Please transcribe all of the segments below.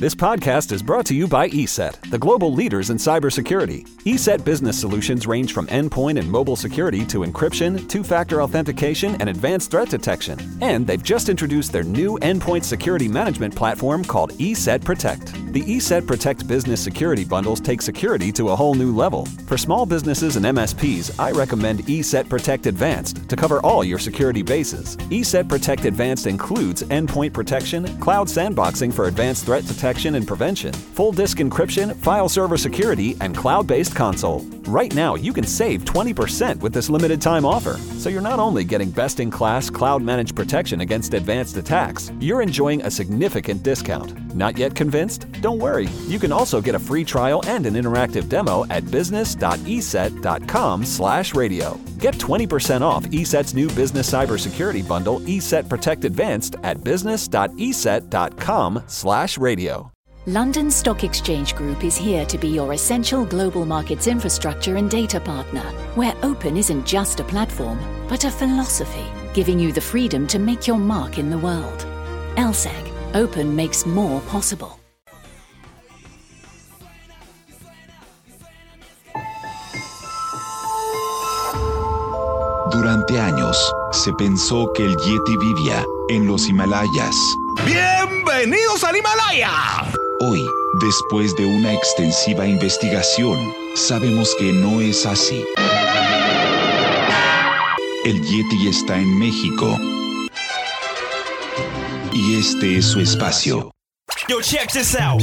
This podcast is brought to you by ESET, the global leaders in cybersecurity. ESET business solutions range from endpoint and mobile security to encryption, two factor authentication, and advanced threat detection. And they've just introduced their new endpoint security management platform called ESET Protect. The ESET Protect business security bundles take security to a whole new level. For small businesses and MSPs, I recommend ESET Protect Advanced to cover all your security bases. ESET Protect Advanced includes endpoint protection, cloud sandboxing for advanced threat detection and prevention, full disk encryption, file server security, and cloud based console. Right now, you can save 20% with this limited time offer. So you're not only getting best in class cloud managed protection against advanced attacks, you're enjoying a significant discount. Not yet convinced? Don't worry. You can also get a free trial and an interactive demo at business.eset.com/radio. Get 20% off ESET's new business cybersecurity bundle, ESET Protect Advanced, at business.eset.com/radio. London Stock Exchange Group is here to be your essential global markets infrastructure and data partner, where open isn't just a platform, but a philosophy, giving you the freedom to make your mark in the world. LSEG, open makes more possible. Durante años, se pensó que el Yeti vivía en los Himalayas. ¡Bienvenidos al Himalaya! Hoy, después de una extensiva investigación, sabemos que no es así. El Yeti está en México. Y este es su espacio. Yo, check this out.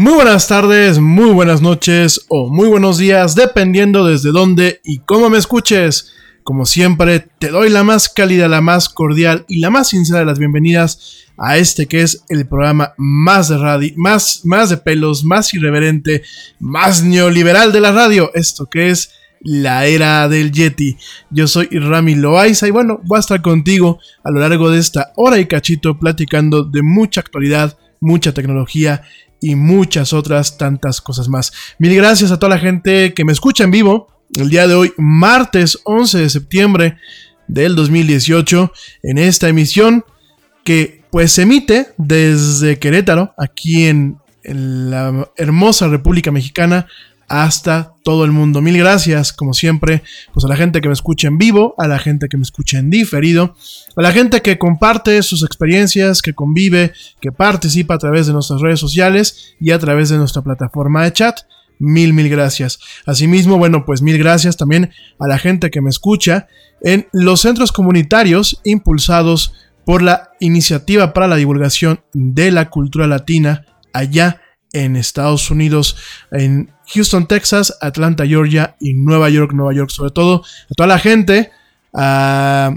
Muy buenas tardes, muy buenas noches o muy buenos días, dependiendo desde dónde y cómo me escuches. Como siempre, te doy la más cálida, la más cordial y la más sincera de las bienvenidas a este que es el programa más de radio, más, más de pelos, más irreverente, más neoliberal de la radio. Esto que es la era del Yeti. Yo soy Rami Loaiza y bueno, voy a estar contigo a lo largo de esta hora y cachito platicando de mucha actualidad, mucha tecnología y muchas otras tantas cosas más. Mil gracias a toda la gente que me escucha en vivo el día de hoy, martes 11 de septiembre del 2018, en esta emisión que pues se emite desde Querétaro, aquí en, en la hermosa República Mexicana, hasta todo el mundo. Mil gracias, como siempre, pues a la gente que me escucha en vivo, a la gente que me escucha en diferido, a la gente que comparte sus experiencias, que convive, que participa a través de nuestras redes sociales y a través de nuestra plataforma de chat. Mil, mil gracias. Asimismo, bueno, pues mil gracias también a la gente que me escucha en los centros comunitarios impulsados por la Iniciativa para la Divulgación de la Cultura Latina allá en Estados Unidos, en Houston, Texas, Atlanta, Georgia y Nueva York, Nueva York, sobre todo. A toda la gente, a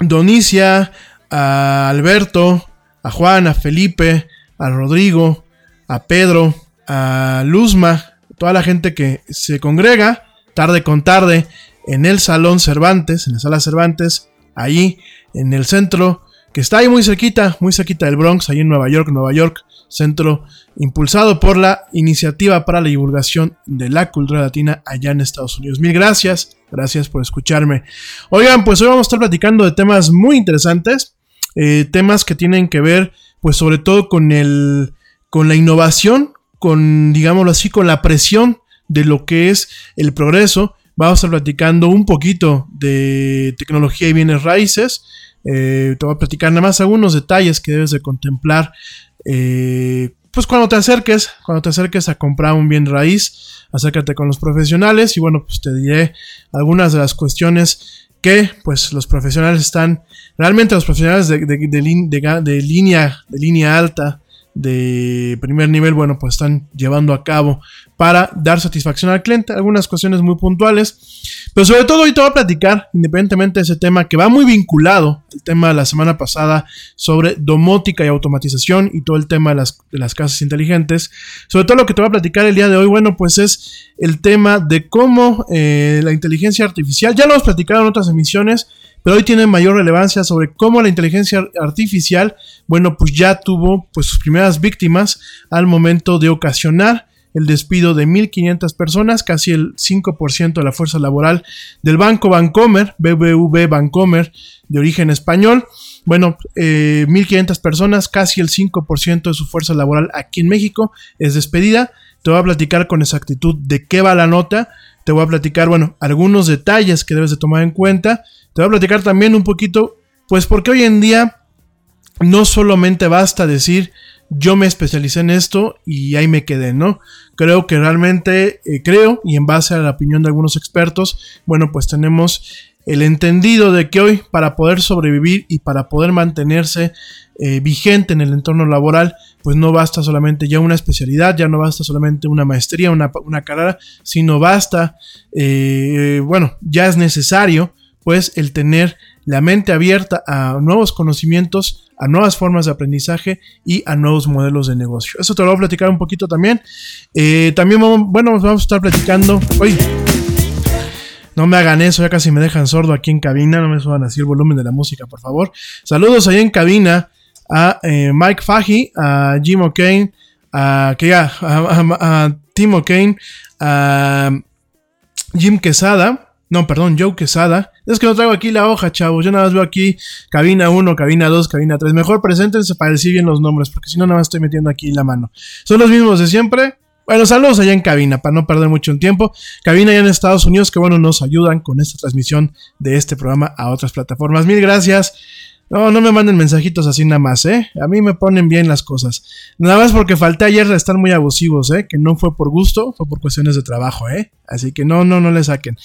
Donicia, a Alberto, a Juan, a Felipe, a Rodrigo, a Pedro, a Luzma, toda la gente que se congrega tarde con tarde en el Salón Cervantes, en la Sala Cervantes, ahí en el centro, que está ahí muy cerquita, muy cerquita del Bronx, ahí en Nueva York, Nueva York, centro impulsado por la Iniciativa para la Divulgación de la Cultura Latina allá en Estados Unidos. Mil gracias, gracias por escucharme. Oigan, pues hoy vamos a estar platicando de temas muy interesantes, eh, temas que tienen que ver, pues sobre todo con el, con la innovación, con, digámoslo así, con la presión de lo que es el progreso. Vamos a estar platicando un poquito de tecnología y bienes raíces. Eh, te voy a platicar nada más algunos detalles que debes de contemplar. Eh, pues cuando te acerques, cuando te acerques a comprar un bien raíz, acércate con los profesionales y bueno, pues te diré algunas de las cuestiones que pues los profesionales están, realmente los profesionales de, de, de línea, de línea alta, de primer nivel, bueno, pues están llevando a cabo para dar satisfacción al cliente, algunas cuestiones muy puntuales, pero sobre todo hoy te voy a platicar, independientemente de ese tema que va muy vinculado al tema de la semana pasada sobre domótica y automatización y todo el tema de las, de las casas inteligentes, sobre todo lo que te voy a platicar el día de hoy, bueno, pues es el tema de cómo eh, la inteligencia artificial, ya lo hemos platicado en otras emisiones, pero hoy tiene mayor relevancia sobre cómo la inteligencia artificial, bueno, pues ya tuvo pues sus primeras víctimas al momento de ocasionar el despido de 1.500 personas, casi el 5% de la fuerza laboral del Banco Bancomer, BBV Bancomer, de origen español. Bueno, 1.500 eh, personas, casi el 5% de su fuerza laboral aquí en México es despedida. Te voy a platicar con exactitud de qué va la nota. Te voy a platicar, bueno, algunos detalles que debes de tomar en cuenta te voy a platicar también un poquito, pues porque hoy en día no solamente basta decir yo me especialicé en esto y ahí me quedé, ¿no? Creo que realmente, eh, creo, y en base a la opinión de algunos expertos, bueno, pues tenemos el entendido de que hoy para poder sobrevivir y para poder mantenerse eh, vigente en el entorno laboral, pues no basta solamente ya una especialidad, ya no basta solamente una maestría, una, carrera, sino basta, eh, bueno, ya es necesario pues el tener la mente abierta a nuevos conocimientos, a nuevas formas de aprendizaje y a nuevos modelos de negocio. Eso te lo voy a platicar un poquito también. Eh, también, bueno, vamos a estar platicando. Hoy, no me hagan eso, ya casi me dejan sordo aquí en cabina. No me suban así el volumen de la música, por favor. Saludos ahí en cabina a eh, Mike Fahy, a Jim O'Kane, a, a Tim O'Kane, a Jim Quesada. No, perdón, Joe Quesada. Es que no traigo aquí la hoja, chavos. Yo nada más veo aquí cabina 1, cabina 2, cabina 3. Mejor preséntense para decir bien los nombres, porque si no, nada más estoy metiendo aquí la mano. Son los mismos de siempre. Bueno, saludos allá en cabina, para no perder mucho tiempo. Cabina allá en Estados Unidos, que bueno, nos ayudan con esta transmisión de este programa a otras plataformas. Mil gracias. No, no me manden mensajitos así nada más, ¿eh? A mí me ponen bien las cosas. Nada más porque falté ayer estar muy abusivos, ¿eh? Que no fue por gusto, fue por cuestiones de trabajo, ¿eh? Así que no, no, no le saquen.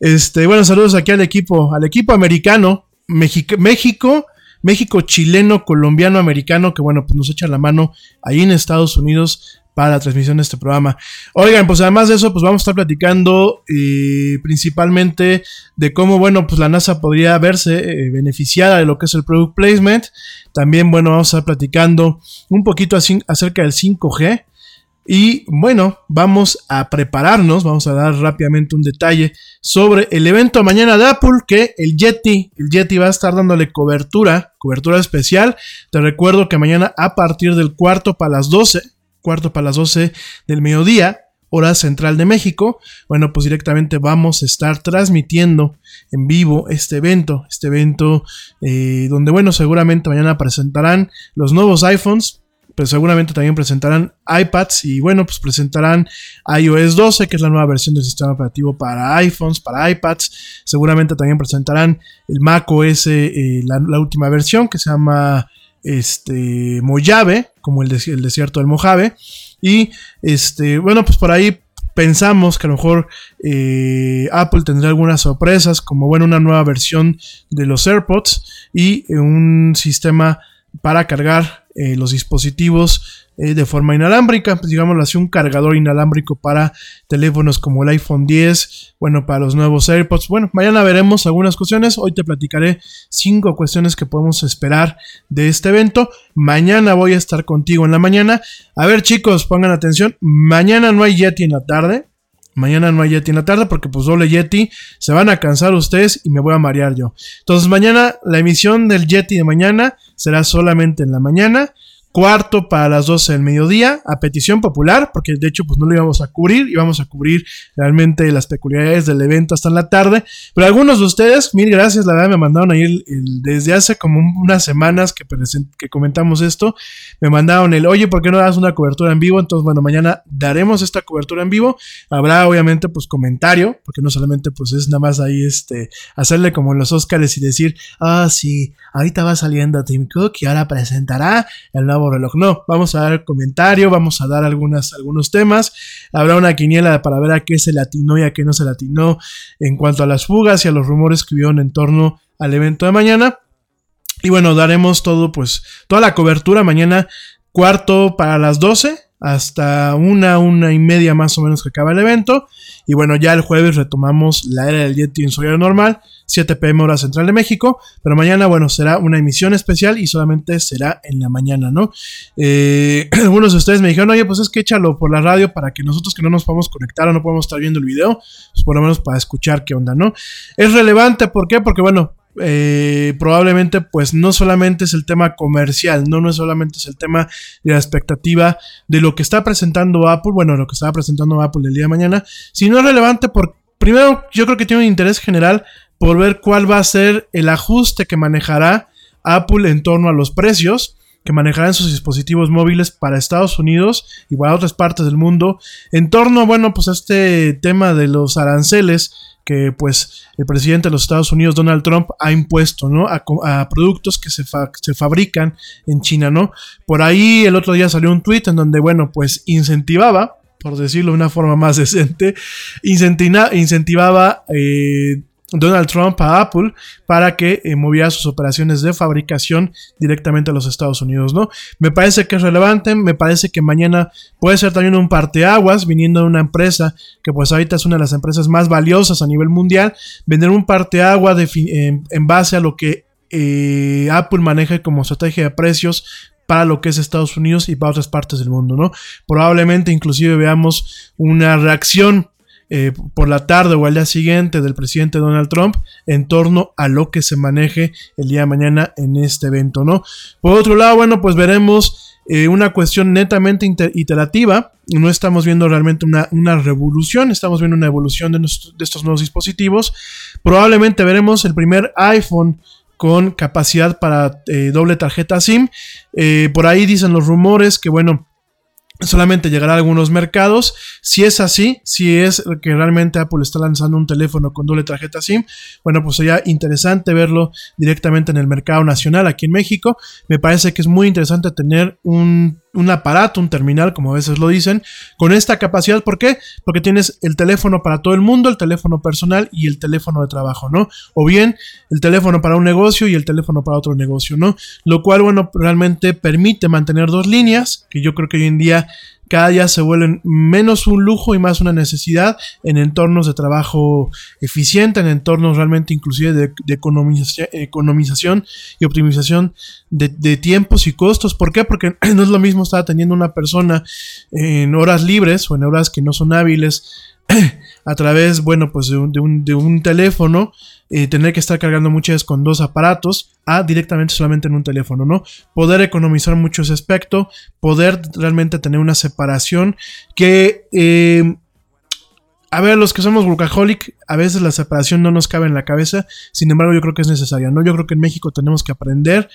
Este, bueno, saludos aquí al equipo, al equipo americano, México, México, México chileno, colombiano, americano, que bueno, pues nos echa la mano ahí en Estados Unidos para la transmisión de este programa. Oigan, pues además de eso, pues vamos a estar platicando eh, principalmente de cómo, bueno, pues la NASA podría verse eh, beneficiada de lo que es el product placement. También, bueno, vamos a estar platicando un poquito acerca del 5G. Y bueno, vamos a prepararnos, vamos a dar rápidamente un detalle sobre el evento mañana de Apple que el Yeti, el Yeti va a estar dándole cobertura, cobertura especial. Te recuerdo que mañana a partir del cuarto para las 12, cuarto para las 12 del mediodía, hora central de México, bueno, pues directamente vamos a estar transmitiendo en vivo este evento, este evento eh, donde, bueno, seguramente mañana presentarán los nuevos iPhones, pero seguramente también presentarán iPads y bueno, pues presentarán iOS 12, que es la nueva versión del sistema operativo para iPhones, para iPads, seguramente también presentarán el macOS, eh, la, la última versión que se llama este, Mojave, como el, desierto del Mojave. Y este, bueno, pues por ahí pensamos que a lo mejor eh, Apple tendrá algunas sorpresas, como bueno, una nueva versión de los AirPods y un sistema para cargar eh, los dispositivos eh, de forma inalámbrica, pues digámoslo así, un cargador inalámbrico para teléfonos como el iPhone 10, bueno, para los nuevos AirPods. Bueno, mañana veremos algunas cuestiones, hoy te platicaré cinco cuestiones que podemos esperar de este evento. Mañana voy a estar contigo en la mañana. A ver chicos, pongan atención, mañana no hay Yeti en la tarde. Mañana no hay Yeti en la tarde porque pues doble Yeti. Se van a cansar ustedes y me voy a marear yo. Entonces mañana la emisión del Yeti de mañana será solamente en la mañana cuarto para las 12 del mediodía, a petición popular, porque de hecho pues no lo íbamos a cubrir, íbamos a cubrir realmente las peculiaridades del evento hasta en la tarde, pero algunos de ustedes, mil gracias, la verdad me mandaron ahí el, desde hace como unas semanas que, que comentamos esto, me mandaron el, oye, ¿por qué no das una cobertura en vivo? Entonces, bueno, mañana daremos esta cobertura en vivo, habrá obviamente pues comentario, porque no solamente pues es nada más ahí este, hacerle como los Oscars y decir, ah, sí, ahorita va saliendo Tim Cook y ahora presentará el nuevo No, vamos a dar comentario, vamos a dar algunos temas. Habrá una quiniela para ver a qué se latinó y a qué no se latinó en cuanto a las fugas y a los rumores que hubieron en torno al evento de mañana. Y bueno, daremos todo, pues, toda la cobertura mañana, cuarto para las 12 hasta una, una y media más o menos que acaba el evento. Y bueno, ya el jueves retomamos la era del Yeti en su horario normal, 7 pm hora central de México. Pero mañana, bueno, será una emisión especial y solamente será en la mañana, ¿no? Eh, algunos de ustedes me dijeron, oye, pues es que échalo por la radio para que nosotros que no nos podemos conectar o no podemos estar viendo el video, pues por lo menos para escuchar qué onda, ¿no? Es relevante, ¿por qué? Porque bueno, eh, probablemente pues no solamente es el tema comercial, no, no solamente es el tema de la expectativa de lo que está presentando Apple, bueno, lo que estaba presentando Apple el día de mañana, sino es relevante por, primero yo creo que tiene un interés general por ver cuál va a ser el ajuste que manejará Apple en torno a los precios que manejarán sus dispositivos móviles para Estados Unidos y para otras partes del mundo en torno, bueno, pues a este tema de los aranceles que pues el presidente de los Estados Unidos, Donald Trump, ha impuesto, ¿no? A, productos que se, se, fabrican en China, ¿no? Por ahí el otro día salió un tweet en donde, bueno, pues incentivaba, por decirlo de una forma más decente, incentivaba eh, Donald Trump a Apple para que eh, moviera sus operaciones de fabricación directamente a los Estados Unidos, ¿no? Me parece que es relevante, me parece que mañana puede ser también un parteaguas viniendo de una empresa que pues ahorita es una de las empresas más valiosas a nivel mundial, vender un parteaguas en, en base a lo que eh, Apple maneja como estrategia de precios para lo que es Estados Unidos y para otras partes del mundo, ¿no? Probablemente inclusive veamos una reacción eh, por la tarde o al día siguiente del presidente Donald Trump en torno a lo que se maneje el día de mañana en este evento, ¿no? Por otro lado, bueno, pues veremos eh, una cuestión netamente iterativa. No estamos viendo realmente una, revolución, estamos viendo una evolución de, estos nuevos dispositivos. Probablemente veremos el primer iPhone con capacidad para eh, doble tarjeta SIM. por ahí dicen los rumores que, bueno, solamente llegará a algunos mercados. Si es así, si es que realmente Apple está lanzando un teléfono con doble tarjeta SIM, bueno, pues sería interesante verlo directamente en el mercado nacional aquí en México. Me parece que es muy interesante tener un un aparato, un terminal, como a veces lo dicen, con esta capacidad. ¿Por qué? Porque tienes el teléfono para todo el mundo, el teléfono personal y el teléfono de trabajo, ¿no? O bien el teléfono para un negocio y el teléfono para otro negocio, ¿no? Lo cual, bueno, realmente permite mantener dos líneas, que yo creo que hoy en día cada día se vuelven menos un lujo y más una necesidad en entornos de trabajo eficiente, en entornos realmente inclusive de, economización y optimización de, tiempos y costos. ¿Por qué? Porque no es lo mismo estar atendiendo una persona en horas libres o en horas que no son hábiles a través, bueno, pues de un, teléfono, eh, tener que estar cargando muchas con dos aparatos, a directamente solamente en un teléfono, ¿no? Poder economizar mucho ese aspecto, poder realmente tener una separación que... Eh, a ver, los que somos workaholic, a veces la separación no nos cabe en la cabeza, sin embargo yo creo que es necesaria, ¿no? Yo creo que en México tenemos que aprender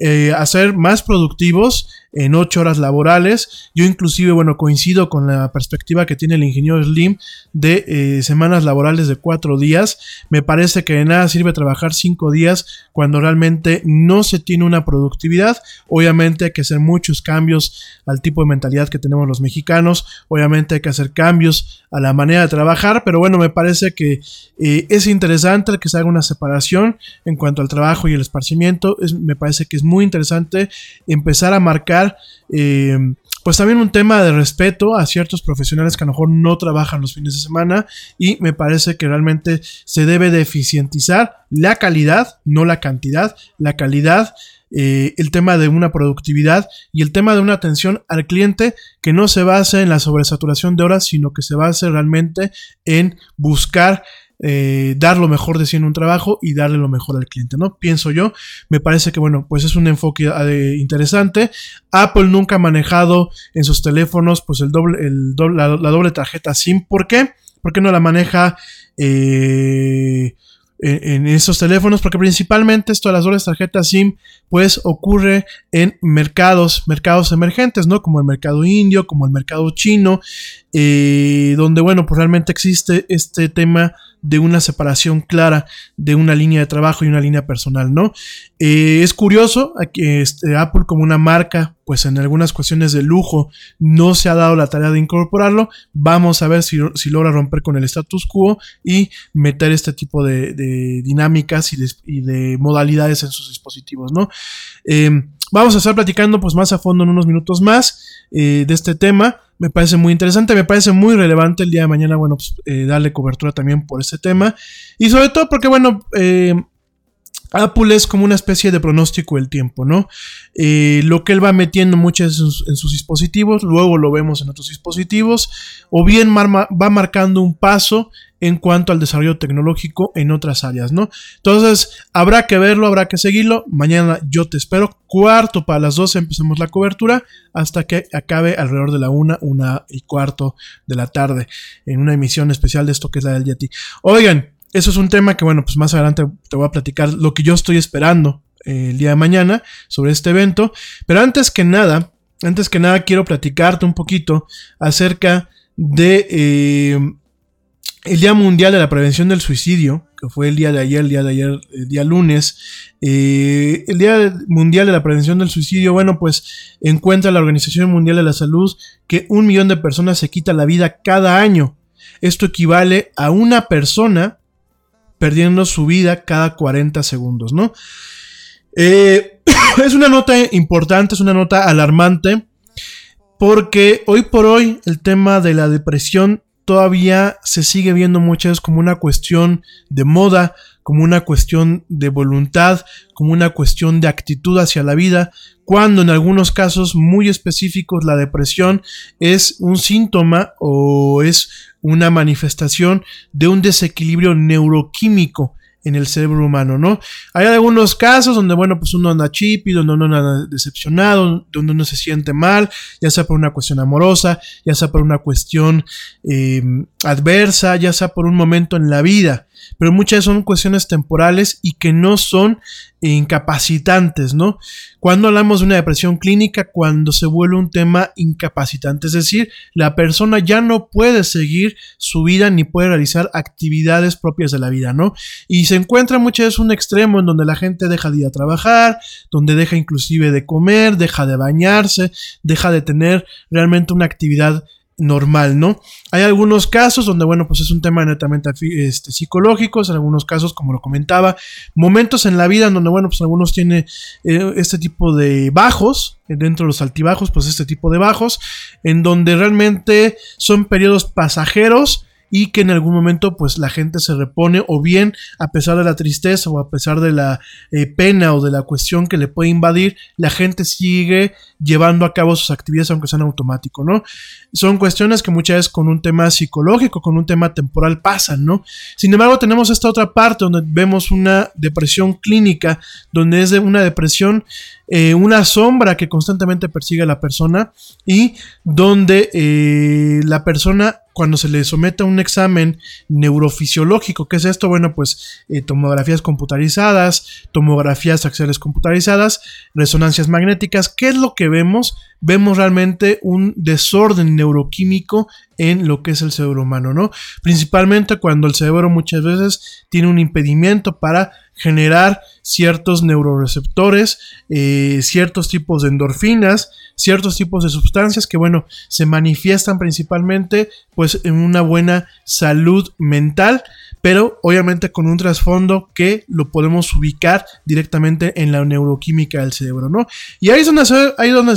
eh, a ser más productivos en ocho horas laborales. Yo inclusive, bueno, coincido con la perspectiva que tiene el ingeniero Slim de eh, semanas laborales de cuatro días. Me parece que de nada sirve trabajar cinco días cuando realmente no se tiene una productividad. Obviamente hay que hacer muchos cambios al tipo de mentalidad que tenemos los mexicanos. Obviamente hay que hacer cambios a la manera de trabajar, pero bueno, me parece que eh, es interesante que se haga una separación en cuanto al trabajo y el esparcimiento. me parece que es muy interesante empezar a marcar eh, pues también un tema de respeto a ciertos profesionales que a lo mejor no trabajan los fines de semana y me parece que realmente se debe de eficientizar la calidad, no la cantidad, la calidad, eh, el tema de una productividad y el tema de una atención al cliente que no se base en la sobresaturación de horas, sino que se base realmente en buscar eh, dar lo mejor de sí en un trabajo y darle lo mejor al cliente, ¿no? Pienso yo, me parece que, bueno, pues es un enfoque eh, interesante. Apple nunca ha manejado en sus teléfonos, pues el doble, la, doble tarjeta SIM. ¿Por qué? Porque no la maneja eh, en, esos teléfonos, porque principalmente esto de las dobles tarjetas SIM, pues ocurre en mercados, mercados emergentes, ¿no? Como el mercado indio, como el mercado chino, donde, bueno, pues realmente existe este tema de una separación clara de una línea de trabajo y una línea personal, ¿no? Eh, es curioso que este, Apple como una marca, pues en algunas cuestiones de lujo no se ha dado la tarea de incorporarlo. Vamos a ver si, logra romper con el status quo y meter este tipo de, dinámicas y de, modalidades en sus dispositivos, ¿no? Eh, vamos a estar platicando pues más a fondo en unos minutos más eh, de este tema me parece muy interesante, me parece muy relevante el día de mañana, bueno, pues eh, darle cobertura también por este tema. Y sobre todo porque, bueno, eh, Apple es como una especie de pronóstico del tiempo, ¿no? Eh, lo que él va metiendo muchas en sus, dispositivos, luego lo vemos en otros dispositivos, o bien va marcando un paso en cuanto al desarrollo tecnológico en otras áreas, ¿no? Entonces, habrá que verlo, habrá que seguirlo. Mañana yo te espero. Cuarto para las 12 empezamos la cobertura hasta que acabe alrededor de la una, una y cuarto de la tarde en una emisión especial de esto que es la del Yeti. Oigan, eso es un tema que, bueno, pues más adelante te voy a platicar lo que yo estoy esperando eh, el día de mañana sobre este evento. Pero antes que nada, antes que nada quiero platicarte un poquito acerca de eh, el Día Mundial de la Prevención del Suicidio, que fue el día de ayer, el día de ayer, el día lunes. Eh, el Día Mundial de la Prevención del Suicidio, bueno, pues encuentra la Organización Mundial de la Salud que un millón de personas se quita la vida cada año. Esto equivale a una persona perdiendo su vida cada 40 segundos, ¿no? Eh, es una nota importante, es una nota alarmante, porque hoy por hoy el tema de la depresión todavía se sigue viendo muchas como una cuestión de moda, como una cuestión de voluntad, como una cuestión de actitud hacia la vida, cuando en algunos casos muy específicos la depresión es un síntoma o es una manifestación de un desequilibrio neuroquímico en el cerebro humano, ¿no? Hay algunos casos donde, bueno, pues uno anda chippy, donde uno anda decepcionado, donde uno se siente mal, ya sea por una cuestión amorosa, ya sea por una cuestión eh, adversa, ya sea por un momento en la vida pero muchas son cuestiones temporales y que no son incapacitantes, ¿no? Cuando hablamos de una depresión clínica, cuando se vuelve un tema incapacitante, es decir, la persona ya no puede seguir su vida ni puede realizar actividades propias de la vida, ¿no? Y se encuentra muchas veces un extremo en donde la gente deja de ir a trabajar, donde deja inclusive de comer, deja de bañarse, deja de tener realmente una actividad normal, ¿no? Hay algunos casos donde, bueno, pues es un tema netamente este, psicológico, en algunos casos, como lo comentaba, momentos en la vida en donde, bueno, pues algunos tienen eh, este tipo de bajos, dentro de los altibajos, pues este tipo de bajos, en donde realmente son periodos pasajeros y que en algún momento pues la gente se repone o bien a pesar de la tristeza o a pesar de la eh, pena o de la cuestión que le puede invadir, la gente sigue llevando a cabo sus actividades aunque sean automático, ¿no? Son cuestiones que muchas veces con un tema psicológico, con un tema temporal pasan, ¿no? Sin embargo, tenemos esta otra parte donde vemos una depresión clínica, donde es de una depresión, eh, una sombra que constantemente persigue a la persona y donde eh, la persona cuando se le somete a un examen neurofisiológico. ¿Qué es esto? Bueno, pues eh, tomografías computarizadas, tomografías axiales computarizadas, resonancias magnéticas. ¿Qué es lo que vemos? Vemos realmente un desorden neuroquímico en lo que es el cerebro humano, ¿no? Principalmente cuando el cerebro muchas veces tiene un impedimento para generar ciertos neuroreceptores, eh, ciertos tipos de endorfinas, ciertos tipos de sustancias que, bueno, se manifiestan principalmente pues en una buena salud mental, pero obviamente con un trasfondo que lo podemos ubicar directamente en la neuroquímica del cerebro, ¿no? Y ahí es donde, ahí donde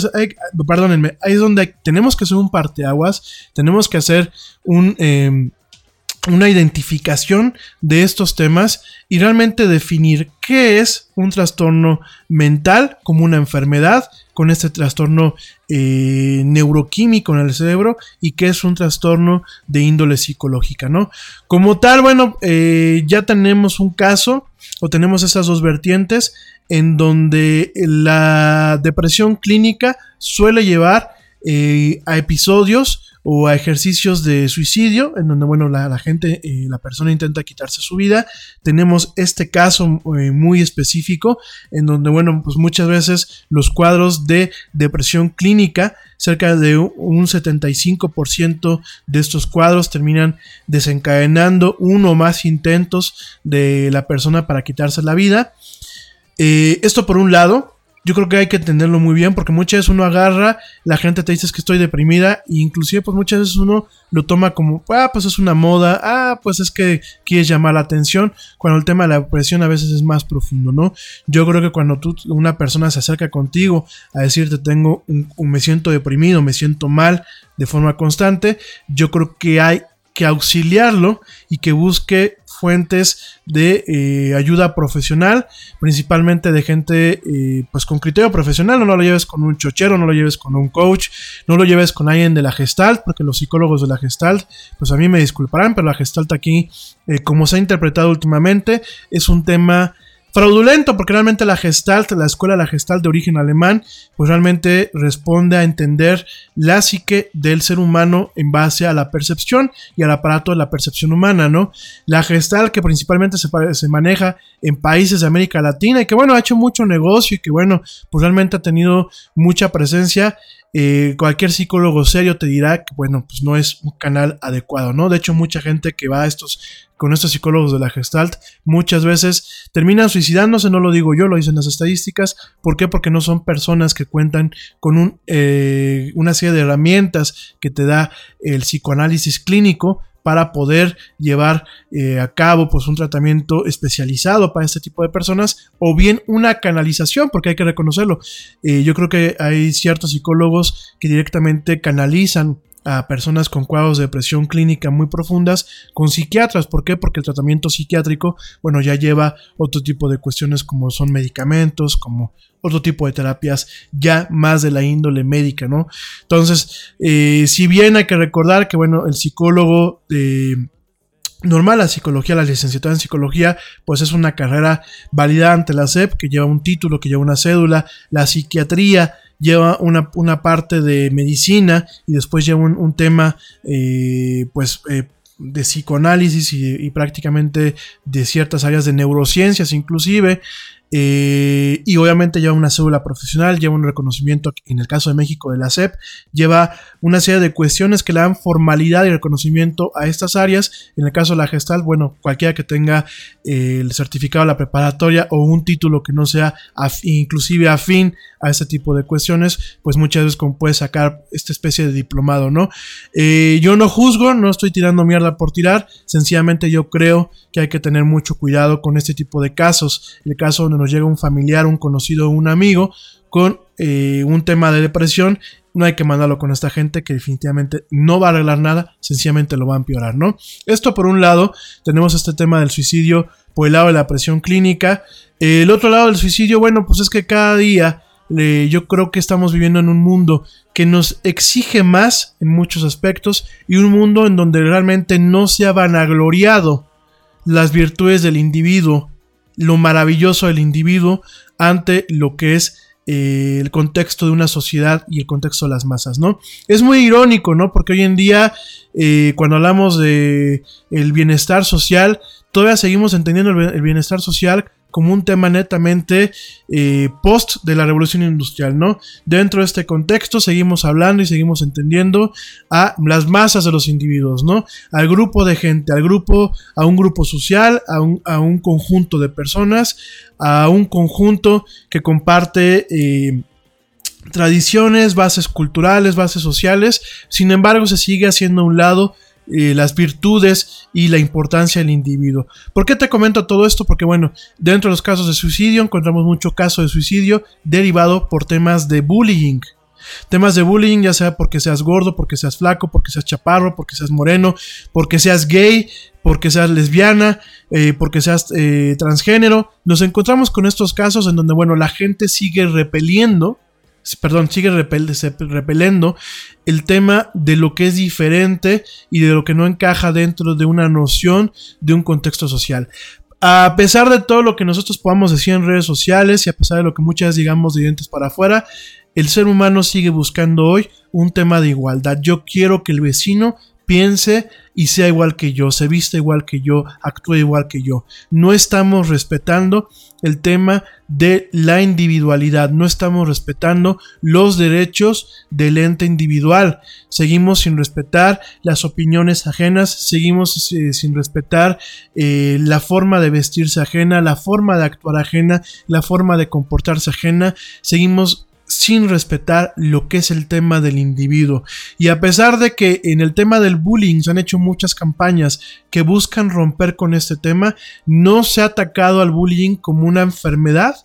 perdónenme, ahí es donde tenemos que hacer un parteaguas, tenemos que hacer un... Em, una identificación de estos temas y realmente definir qué es un trastorno mental como una enfermedad con este trastorno eh, neuroquímico en el cerebro y qué es un trastorno de índole psicológica, ¿no? Como tal, bueno, eh, ya tenemos un caso o tenemos esas dos vertientes en donde la depresión clínica suele llevar eh, a episodios o a ejercicios de suicidio, en donde, bueno, la, gente, eh, la persona intenta quitarse su vida. Tenemos este caso eh, muy específico, en donde, bueno, pues muchas veces los cuadros de depresión clínica, cerca de un 75% de estos cuadros terminan desencadenando uno o más intentos de la persona para quitarse la vida. Eh, esto por un lado, yo creo que hay que entenderlo muy bien porque muchas veces uno agarra, la gente te dice que estoy deprimida e inclusive pues muchas veces uno lo toma como, ah, pues es una moda, ah, pues es que quieres llamar la atención, cuando el tema de la depresión a veces es más profundo, ¿no? Yo creo que cuando tú, una persona se acerca contigo a decirte tengo un me siento deprimido, me siento mal de forma constante, yo creo que hay que auxiliarlo y que busque fuentes de eh, ayuda profesional, principalmente de gente eh, pues con criterio profesional, no, lo lleves con un chochero, no lo lleves con un coach, no lo lleves con alguien de la gestalt, porque los psicólogos de la gestalt, pues a mí me disculparán, pero la gestalt aquí, eh, como se ha interpretado últimamente, es un tema fraudulento, porque realmente la Gestalt, la escuela la Gestalt de origen alemán, pues realmente responde a entender la psique del ser humano en base a la percepción y al aparato de la percepción humana, ¿no? La Gestalt que principalmente se, se maneja en países de América Latina y que bueno, ha hecho mucho negocio y que bueno, pues realmente ha tenido mucha presencia eh, cualquier psicólogo serio te dirá que, bueno, pues no es un canal adecuado, ¿no? De hecho, mucha gente que va a estos, con estos psicólogos de la Gestalt, muchas veces terminan suicidándose, no lo digo yo, lo dicen las estadísticas. ¿Por qué? Porque no son personas que cuentan con un, eh, una serie de herramientas que te da el psicoanálisis clínico para poder llevar eh, a cabo pues un tratamiento especializado para este tipo de personas o bien una canalización porque hay que reconocerlo eh, yo creo que hay ciertos psicólogos que directamente canalizan a personas con cuadros de depresión clínica muy profundas con psiquiatras. ¿Por qué? Porque el tratamiento psiquiátrico, bueno, ya lleva otro tipo de cuestiones como son medicamentos, como otro tipo de terapias ya más de la índole médica, ¿no? Entonces, eh, si bien hay que recordar que, bueno, el psicólogo de normal la psicología, la licenciatura en psicología, pues es una carrera válida ante la SEP, que lleva un título, que lleva una cédula, la psiquiatría lleva una, parte de medicina y después lleva un, tema, eh, pues, eh, de psicoanálisis y, prácticamente de ciertas áreas de neurociencias inclusive eh, y obviamente lleva una cédula profesional, lleva un reconocimiento, en el caso de México, de la SEP, lleva una serie de cuestiones que le dan formalidad y reconocimiento a estas áreas. En el caso de la gestal, bueno, cualquiera que tenga eh, el certificado de la preparatoria o un título que no sea inclusive afín a este tipo de cuestiones, pues muchas veces como puede sacar esta especie de diplomado, ¿no? Eh, yo no juzgo, no estoy tirando mierda por tirar, sencillamente yo creo que hay que tener mucho cuidado con este tipo de casos. El caso donde nos llega un familiar, un conocido, un amigo con eh, un tema de depresión, no hay que mandarlo con esta gente que definitivamente no va a arreglar nada, sencillamente lo va a empeorar, ¿no? Esto por un lado, tenemos este tema del suicidio por el lado de la presión clínica. el otro lado del suicidio, bueno, pues es que cada día yo creo que estamos viviendo en un mundo que nos exige más en muchos aspectos y un mundo en donde realmente no se ha vanagloriado las virtudes del individuo, lo maravilloso del individuo ante lo que es eh, el contexto de una sociedad y el contexto de las masas, ¿no? Es muy irónico, ¿no? Porque hoy en día, eh, cuando hablamos de el bienestar social, todavía seguimos entendiendo el bienestar social como un tema netamente eh, post de la revolución industrial, ¿no? Dentro de este contexto seguimos hablando y seguimos entendiendo a las masas de los individuos, ¿no? Al grupo de gente, al grupo, a un grupo social, a un, a un conjunto de personas, a un conjunto que comparte... Eh, tradiciones, bases culturales, bases sociales, sin embargo se sigue haciendo a un lado eh, las virtudes y la importancia del individuo. ¿Por qué te comento todo esto? Porque bueno, dentro de los casos de suicidio encontramos mucho caso de suicidio derivado por temas de bullying. Temas de bullying, ya sea porque seas gordo, porque seas flaco, porque seas chaparro, porque seas moreno, porque seas gay, porque seas lesbiana, eh, porque seas eh, transgénero. Nos encontramos con estos casos en donde, bueno, la gente sigue repeliendo, perdón, sigue repeliendo el tema de lo que es diferente y de lo que no encaja dentro de una noción de un contexto social. A pesar de todo lo que nosotros podamos decir en redes sociales y a pesar de lo que muchas digamos de dientes para afuera, el ser humano sigue buscando hoy un tema de igualdad. Yo quiero que el vecino piense y sea igual que yo, se vista igual que yo, actúe igual que yo. No estamos respetando el tema de la individualidad, no estamos respetando los derechos del ente individual, seguimos sin respetar las opiniones ajenas, seguimos eh, sin respetar eh, la forma de vestirse ajena, la forma de actuar ajena, la forma de comportarse ajena, seguimos sin respetar lo que es el tema del individuo. Y a pesar de que en el tema del bullying se han hecho muchas campañas que buscan romper con este tema, no se ha atacado al bullying como una enfermedad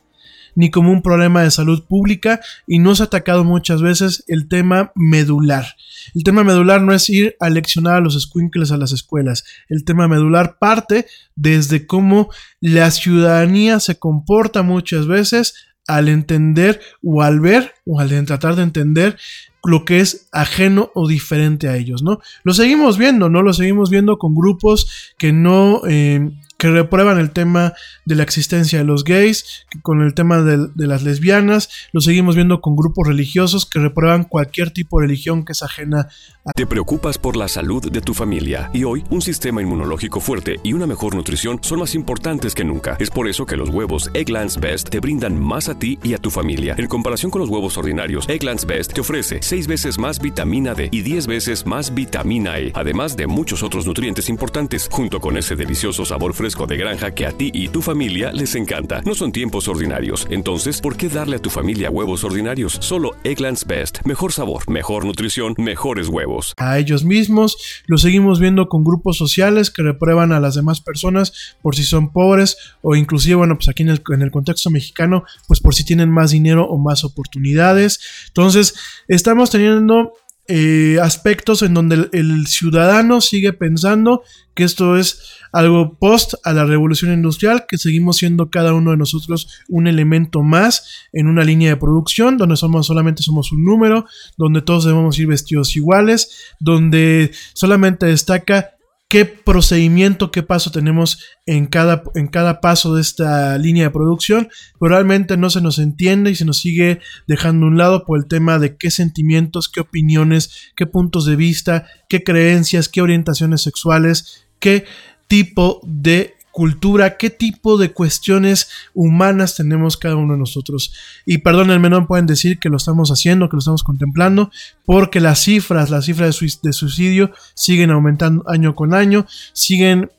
ni como un problema de salud pública y no se ha atacado muchas veces el tema medular. El tema medular no es ir a leccionar a los squinkles a las escuelas. El tema medular parte desde cómo la ciudadanía se comporta muchas veces al entender o al ver o al tratar de entender lo que es ajeno o diferente a ellos, ¿no? Lo seguimos viendo, ¿no? Lo seguimos viendo con grupos que no, eh, que reprueban el tema de la existencia de los gays, con el tema de, las lesbianas, lo seguimos viendo con grupos religiosos que reprueban cualquier tipo de religión que es ajena a... Te preocupas por la salud de tu familia y hoy un sistema inmunológico fuerte y una mejor nutrición son más importantes que nunca. Es por eso que los huevos Egglands Best te brindan más a ti y a tu familia. En comparación con los huevos ordinarios, Egglands Best te ofrece 6 veces más vitamina D y 10 veces más vitamina E, además de muchos otros nutrientes importantes, junto con ese delicioso sabor fresco de granja que a ti y tu familia les encanta. No son tiempos ordinarios, entonces, ¿por qué darle a tu familia huevos ordinarios? Solo Egglands Best. Mejor sabor, mejor nutrición, mejores huevos. A ellos mismos, lo seguimos viendo con grupos sociales que reprueban a las demás personas por si son pobres o inclusive, bueno, pues aquí en el, en el contexto mexicano, pues por si tienen más dinero o más oportunidades. Entonces, estamos teniendo eh, aspectos en donde el, ciudadano sigue pensando que esto es algo post a la revolución industrial, que seguimos siendo cada uno de nosotros un elemento más en una línea de producción, donde somos solamente somos un número, donde todos debemos ir vestidos iguales, donde solamente destaca qué procedimiento, qué paso tenemos en cada, en cada paso de esta línea de producción, pero realmente no se nos entiende y se nos sigue dejando a un lado por el tema de qué sentimientos, qué opiniones, qué puntos de vista, qué creencias, qué orientaciones sexuales, qué tipo de cultura, qué tipo de cuestiones humanas tenemos cada uno de nosotros. Y perdónenme, no pueden decir que lo estamos haciendo, que lo estamos contemplando, porque las cifras, las cifras de suicidio siguen aumentando año con año, siguen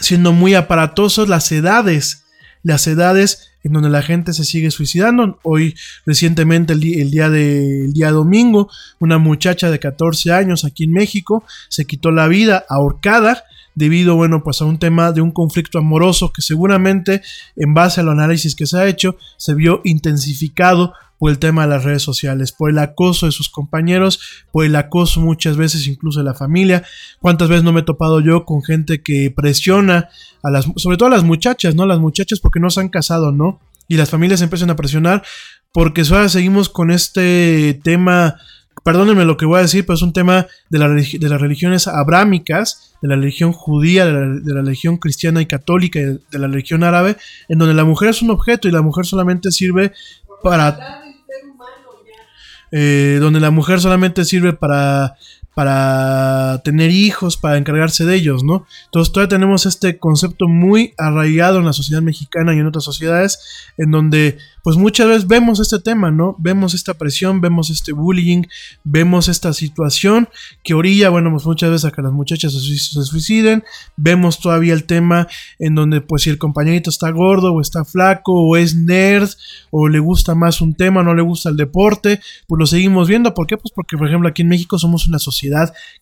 siendo muy aparatosos las edades, las edades en donde la gente se sigue suicidando. Hoy, recientemente, el, día de, el día domingo, una muchacha de 14 años aquí en México se quitó la vida ahorcada debido, bueno, pues a un tema de un conflicto amoroso que seguramente en base al análisis que se ha hecho se vio intensificado por el tema de las redes sociales, por el acoso de sus compañeros, por el acoso muchas veces incluso de la familia. ¿Cuántas veces no me he topado yo con gente que presiona a las, sobre todo a las muchachas, ¿no? Las muchachas porque no se han casado, ¿no? Y las familias empiezan a presionar porque seguimos con este tema perdónenme lo que voy a decir, pero es un tema de, de las religiones abrámicas, de la religión judía, de la, religión cristiana y católica, de, de la religión árabe, en donde la mujer es un objeto y la mujer solamente sirve para... Eh, donde la mujer solamente sirve para para tener hijos, para encargarse de ellos, ¿no? Entonces todavía tenemos este concepto muy arraigado en la sociedad mexicana y en otras sociedades, en donde pues muchas veces vemos este tema, ¿no? Vemos esta presión, vemos este bullying, vemos esta situación que orilla, bueno, pues muchas veces a que las muchachas se, suiciden, vemos todavía el tema en donde pues si el compañerito está gordo o está flaco o es nerd o le gusta más un tema, no le gusta el deporte, pues lo seguimos viendo, ¿por qué? Pues porque por ejemplo aquí en México somos una sociedad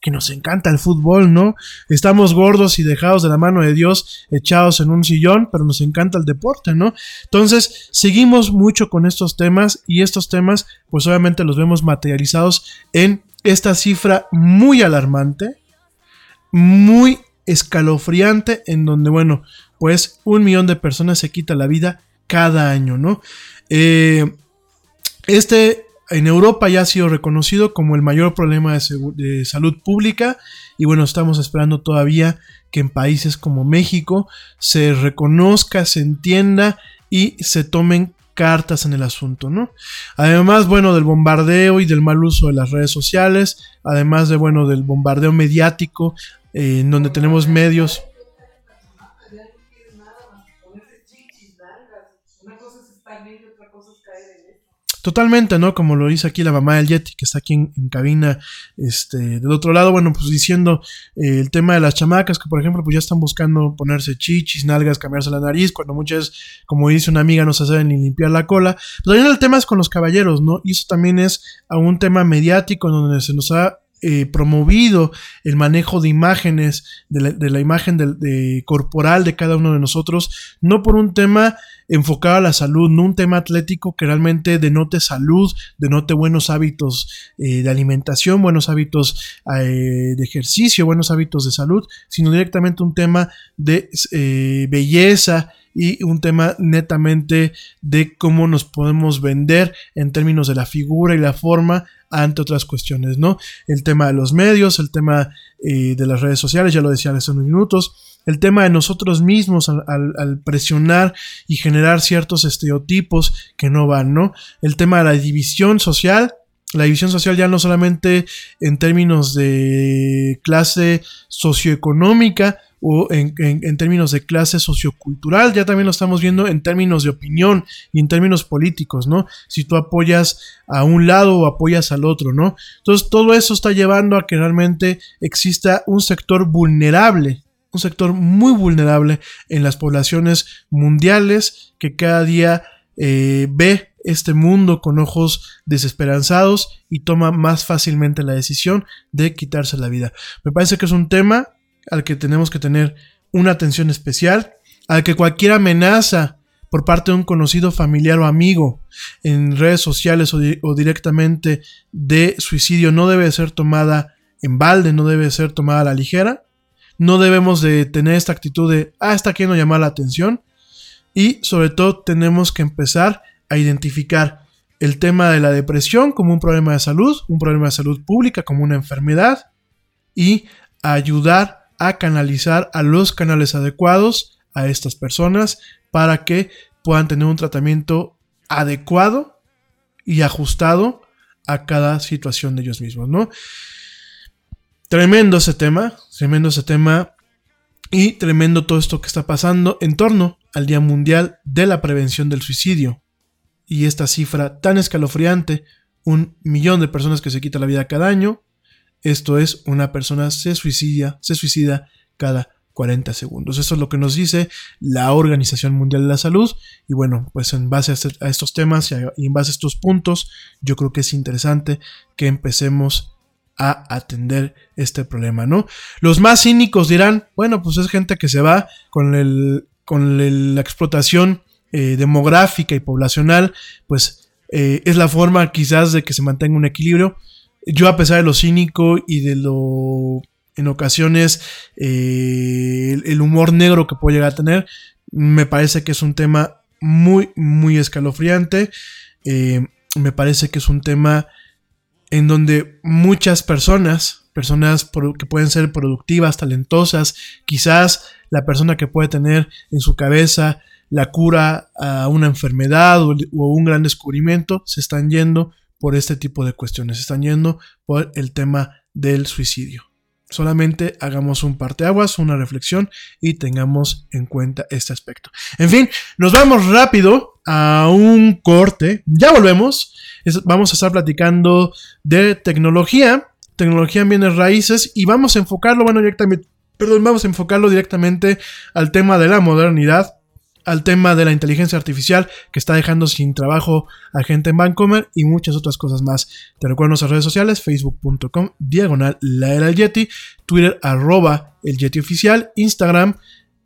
que nos encanta el fútbol, ¿no? Estamos gordos y dejados de la mano de Dios, echados en un sillón, pero nos encanta el deporte, ¿no? Entonces, seguimos mucho con estos temas y estos temas, pues obviamente los vemos materializados en esta cifra muy alarmante, muy escalofriante, en donde, bueno, pues un millón de personas se quita la vida cada año, ¿no? Eh, este en Europa ya ha sido reconocido como el mayor problema de, salud pública y bueno, estamos esperando todavía que en países como México se reconozca, se entienda y se tomen cartas en el asunto, ¿no? Además, bueno, del bombardeo y del mal uso de las redes sociales, además de, bueno, del bombardeo mediático, eh, en donde tenemos medios. Totalmente, ¿no? Como lo dice aquí la mamá del Yeti, que está aquí en, cabina, este, del otro lado, bueno, pues diciendo eh, el tema de las chamacas, que por ejemplo, pues ya están buscando ponerse chichis, nalgas, cambiarse la nariz, cuando muchas, como dice una amiga, no se saben ni limpiar la cola. Pero también el tema es con los caballeros, ¿no? Y eso también es a un tema mediático donde se nos ha eh, promovido el manejo de imágenes, de la, imagen de, corporal de cada uno de nosotros, no por un tema enfocado a la salud, no un tema atlético que realmente denote salud, denote buenos hábitos eh, de alimentación, buenos hábitos eh, de ejercicio, buenos hábitos de salud, sino directamente un tema de belleza, y un tema netamente de cómo nos podemos vender en términos de la figura y la forma ante otras cuestiones, ¿no? El tema de los medios, el tema eh, de las redes sociales, ya lo decía hace unos minutos, el tema de nosotros mismos al, presionar y generar ciertos estereotipos que no van, ¿no? El tema de la división social, la división social ya no solamente en términos de clase socioeconómica, o en, términos de clase sociocultural, ya también lo estamos viendo en términos de opinión y en términos políticos, ¿no? Si tú apoyas a un lado o apoyas al otro, ¿no? Entonces todo eso está llevando a que realmente exista un sector vulnerable, un sector muy vulnerable en las poblaciones mundiales que cada día eh, ve este mundo con ojos desesperanzados y toma más fácilmente la decisión de quitarse la vida. Me parece que es un tema al que tenemos que tener una atención especial, al que cualquier amenaza por parte de un conocido familiar o amigo en redes sociales o, directamente de suicidio no debe ser tomada en balde, no debe ser tomada a la ligera. No debemos de tener esta actitud de, ah, está queriendo llamar la atención. Y sobre todo tenemos que empezar a identificar el tema de la depresión como un problema de salud, un problema de salud pública como una enfermedad y ayudar a canalizar a los canales adecuados a estas personas para que puedan tener un tratamiento adecuado y ajustado a cada situación de ellos mismos, ¿no? Tremendo ese tema, tremendo ese tema y tremendo todo esto que está pasando en torno al Día Mundial de la Prevención del Suicidio. Y esta cifra tan escalofriante, un millón de personas que se quitan la vida cada año, esto es, una persona se suicida, se suicida cada 40 segundos. Eso es lo que nos dice la Organización Mundial de la Salud. Y bueno, pues en base a, este, estos temas y, en base a estos puntos, yo creo que es interesante que empecemos a atender este problema, ¿no? Los más cínicos dirán, bueno, pues es gente que se va con, el, con la explotación eh, demográfica y poblacional, pues eh, es la forma quizás de que se mantenga un equilibrio. Yo a pesar de lo cínico y de lo en ocasiones eh, el humor negro que puede llegar a tener, me parece que es un tema muy, muy escalofriante. Me parece que es un tema en donde muchas personas, personas que pueden ser productivas, talentosas, quizás la persona que puede tener en su cabeza la cura a una enfermedad o, o un gran descubrimiento, se están yendo por este tipo de cuestiones, se están yendo por el tema del suicidio. Solamente hagamos un parteaguas, una reflexión y tengamos en cuenta este aspecto. En fin, nos vamos rápido a un corte. Ya volvemos. vamos a estar platicando de tecnología, tecnología en bienes raíces y vamos a enfocarlo, bueno, directamente, perdón, vamos a enfocarlo directamente al tema de la modernidad al tema de la inteligencia artificial que está dejando sin trabajo a gente en Vancomer y muchas otras cosas más. Te recuerdo nuestras redes sociales, facebook.com, diagonal, la era el Yeti, Twitter, arroba el Yeti oficial, Instagram,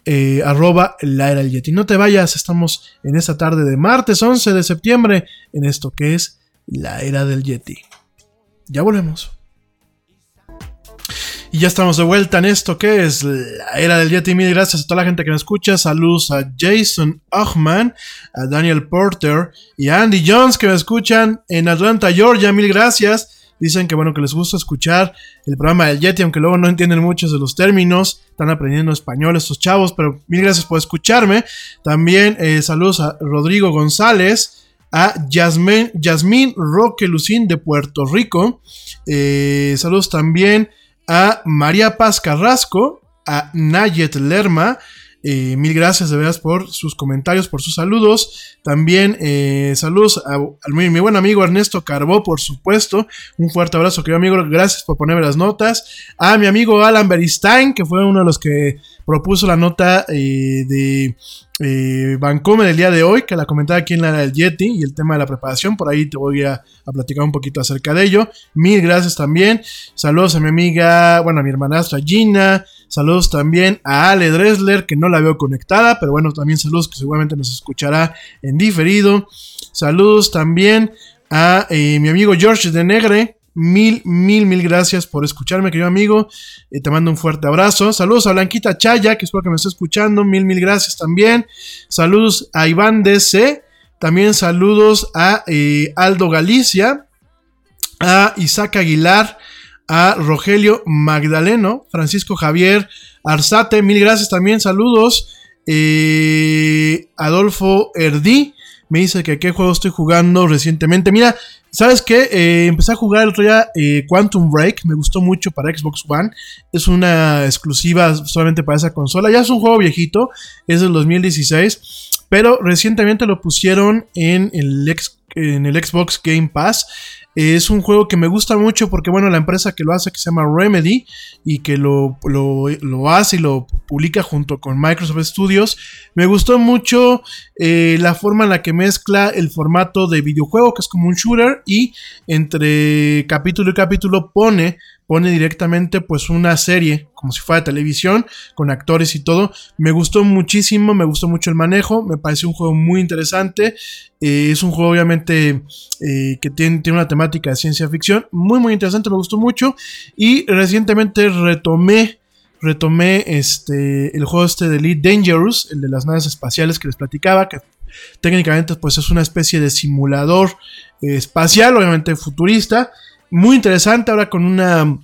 eh, arroba la era el Yeti. No te vayas, estamos en esta tarde de martes 11 de septiembre en esto que es la era del Yeti. Ya volvemos. Y ya estamos de vuelta en esto que es la era del Yeti. Mil gracias a toda la gente que me escucha. Saludos a Jason Ochman, a Daniel Porter y a Andy Jones que me escuchan en Atlanta, Georgia. Mil gracias. Dicen que bueno, que les gusta escuchar el programa del Yeti, aunque luego no entienden muchos de los términos. Están aprendiendo español estos chavos, pero mil gracias por escucharme. También eh, saludos a Rodrigo González a Yasmín Roque Lucín de Puerto Rico. Eh, saludos también a María Paz Carrasco, a Nayet Lerma. Eh, mil gracias de veras por sus comentarios, por sus saludos. También eh, saludos a, mi, buen amigo Ernesto Carbó, por supuesto. Un fuerte abrazo, querido amigo. Gracias por ponerme las notas. A mi amigo Alan Beristain, que fue uno de los que propuso la nota eh, de eh, Vancomer el día de hoy, que la comentaba aquí en la del Yeti y el tema de la preparación. Por ahí te voy a, a, platicar un poquito acerca de ello. Mil gracias también. Saludos a mi amiga, bueno, a mi hermanastra Gina. Saludos también a Ale Dresler, que no la veo conectada, pero bueno, también saludos que seguramente nos escuchará en diferido. Saludos también a eh, mi amigo George de Negre, Mil, mil, mil gracias por escucharme, querido amigo. Eh, te mando un fuerte abrazo. Saludos a Blanquita Chaya, que espero que me esté escuchando. Mil, mil gracias también. Saludos a Iván DC. También saludos a eh, Aldo Galicia. A Isaac Aguilar. A Rogelio Magdaleno. Francisco Javier Arzate. Mil gracias también. Saludos. Eh, Adolfo Erdí. Me dice que qué juego estoy jugando recientemente. Mira, ¿Sabes qué? Eh, empecé a jugar el otro día eh, Quantum Break, me gustó mucho para Xbox One. Es una exclusiva solamente para esa consola. Ya es un juego viejito, es del 2016, pero recientemente lo pusieron en el, en el Xbox Game Pass. Es un juego que me gusta mucho porque, bueno, la empresa que lo hace, que se llama Remedy, y que lo, lo, hace y lo publica junto con Microsoft Studios, me gustó mucho eh, la forma en la que mezcla el formato de videojuego, que es como un shooter, y entre capítulo y capítulo pone pone directamente pues una serie como si fuera televisión con actores y todo. Me gustó muchísimo me gustó mucho el manejo me parece un juego muy interesante. Eh, es un juego obviamente eh, que tiene, tiene, una temática de ciencia ficción muy muy interesante me gustó mucho. Y recientemente retomé retomé este el juego este de Elite Dangerous el de las naves espaciales que les platicaba que técnicamente pues es una especie de simulador eh, espacial obviamente futurista muy interesante ahora con una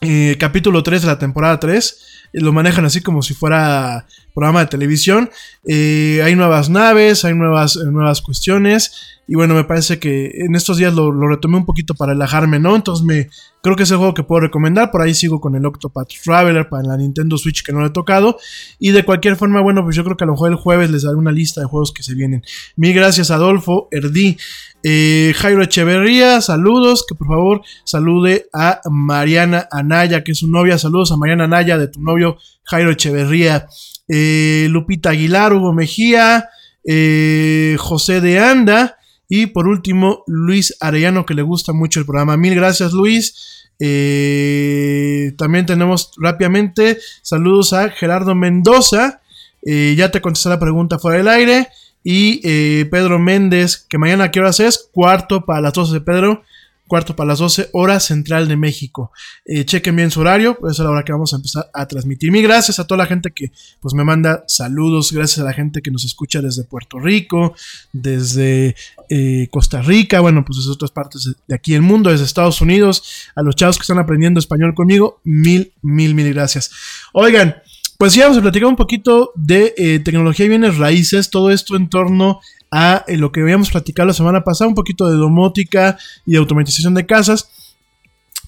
eh, capítulo 3 de la temporada 3. Eh, lo manejan así como si fuera programa de televisión. Eh, hay nuevas naves, hay nuevas, nuevas cuestiones. Y bueno, me parece que en estos días lo, retomé un poquito para relajarme, ¿no? Entonces me creo que es el juego que puedo recomendar. Por ahí sigo con el Octopath Traveler para la Nintendo Switch que no le he tocado. Y de cualquier forma, bueno, pues yo creo que a lo mejor el jueves les daré una lista de juegos que se vienen. Mil gracias, Adolfo, Erdi. Eh, Jairo Echeverría, saludos. Que por favor salude a Mariana Anaya, que es su novia. Saludos a Mariana Anaya de tu novio Jairo Echeverría. Eh, Lupita Aguilar, Hugo Mejía, eh, José de Anda. Y por último, Luis Arellano, que le gusta mucho el programa. Mil gracias, Luis. Eh, también tenemos rápidamente saludos a Gerardo Mendoza. Eh, ya te contesté la pregunta fuera del aire. Y eh, Pedro Méndez, que mañana qué horas es? Cuarto para las 12 de Pedro cuarto para las 12, hora central de México. Eh, chequen bien su horario, pues es la hora que vamos a empezar a transmitir. Mi gracias a toda la gente que pues me manda saludos, gracias a la gente que nos escucha desde Puerto Rico, desde eh, Costa Rica, bueno, pues desde otras partes de aquí del mundo, desde Estados Unidos, a los chavos que están aprendiendo español conmigo, mil, mil, mil gracias. Oigan, pues ya vamos a platicar un poquito de eh, tecnología y bienes raíces, todo esto en torno a eh, lo que habíamos platicado la semana pasada, un poquito de domótica y de automatización de casas.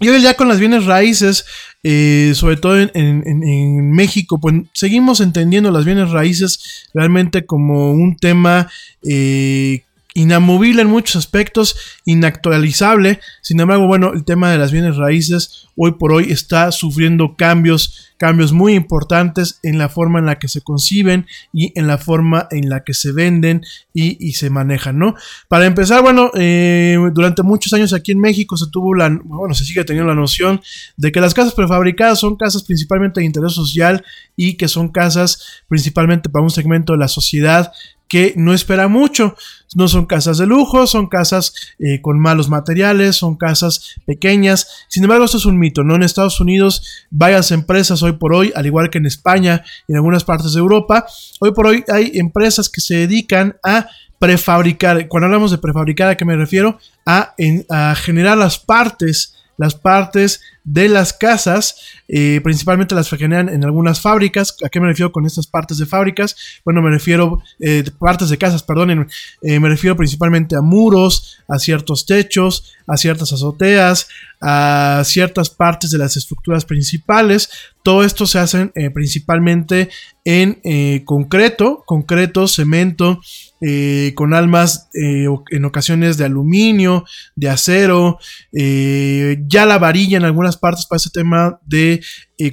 Y hoy ya con las bienes raíces, eh, sobre todo en, México, pues seguimos entendiendo las bienes raíces realmente como un tema eh, inamovible en muchos aspectos, inactualizable. Sin embargo, bueno, el tema de las bienes raíces hoy por hoy está sufriendo cambios, cambios muy importantes en la forma en la que se conciben y en la forma en la que se venden y, se manejan, ¿no? Para empezar, bueno, eh, durante muchos años aquí en México se tuvo la, bueno, se sigue teniendo la noción de que las casas prefabricadas son casas principalmente de interés social y que son casas principalmente para un segmento de la sociedad que no espera mucho. No son casas de lujo, son casas eh, con malos materiales, son casas pequeñas. Sin embargo, esto es un mito, ¿no? En Estados Unidos, varias empresas hoy por hoy, al igual que en España y en algunas partes de Europa, hoy por hoy hay empresas que se dedican a prefabricar. Cuando hablamos de prefabricar, ¿a qué me refiero? A, a generar las partes las partes de las casas, eh, principalmente las que generan en algunas fábricas. ¿A qué me refiero con estas partes de fábricas? Bueno, me refiero, eh, partes de casas, perdón, eh, me refiero principalmente a muros, a ciertos techos, a ciertas azoteas, a ciertas partes de las estructuras principales. Todo esto se hace principalmente en concreto, concreto, cemento, eh, con almas eh, en ocasiones de aluminio, de acero, eh, ya la varilla en algunas partes para ese tema de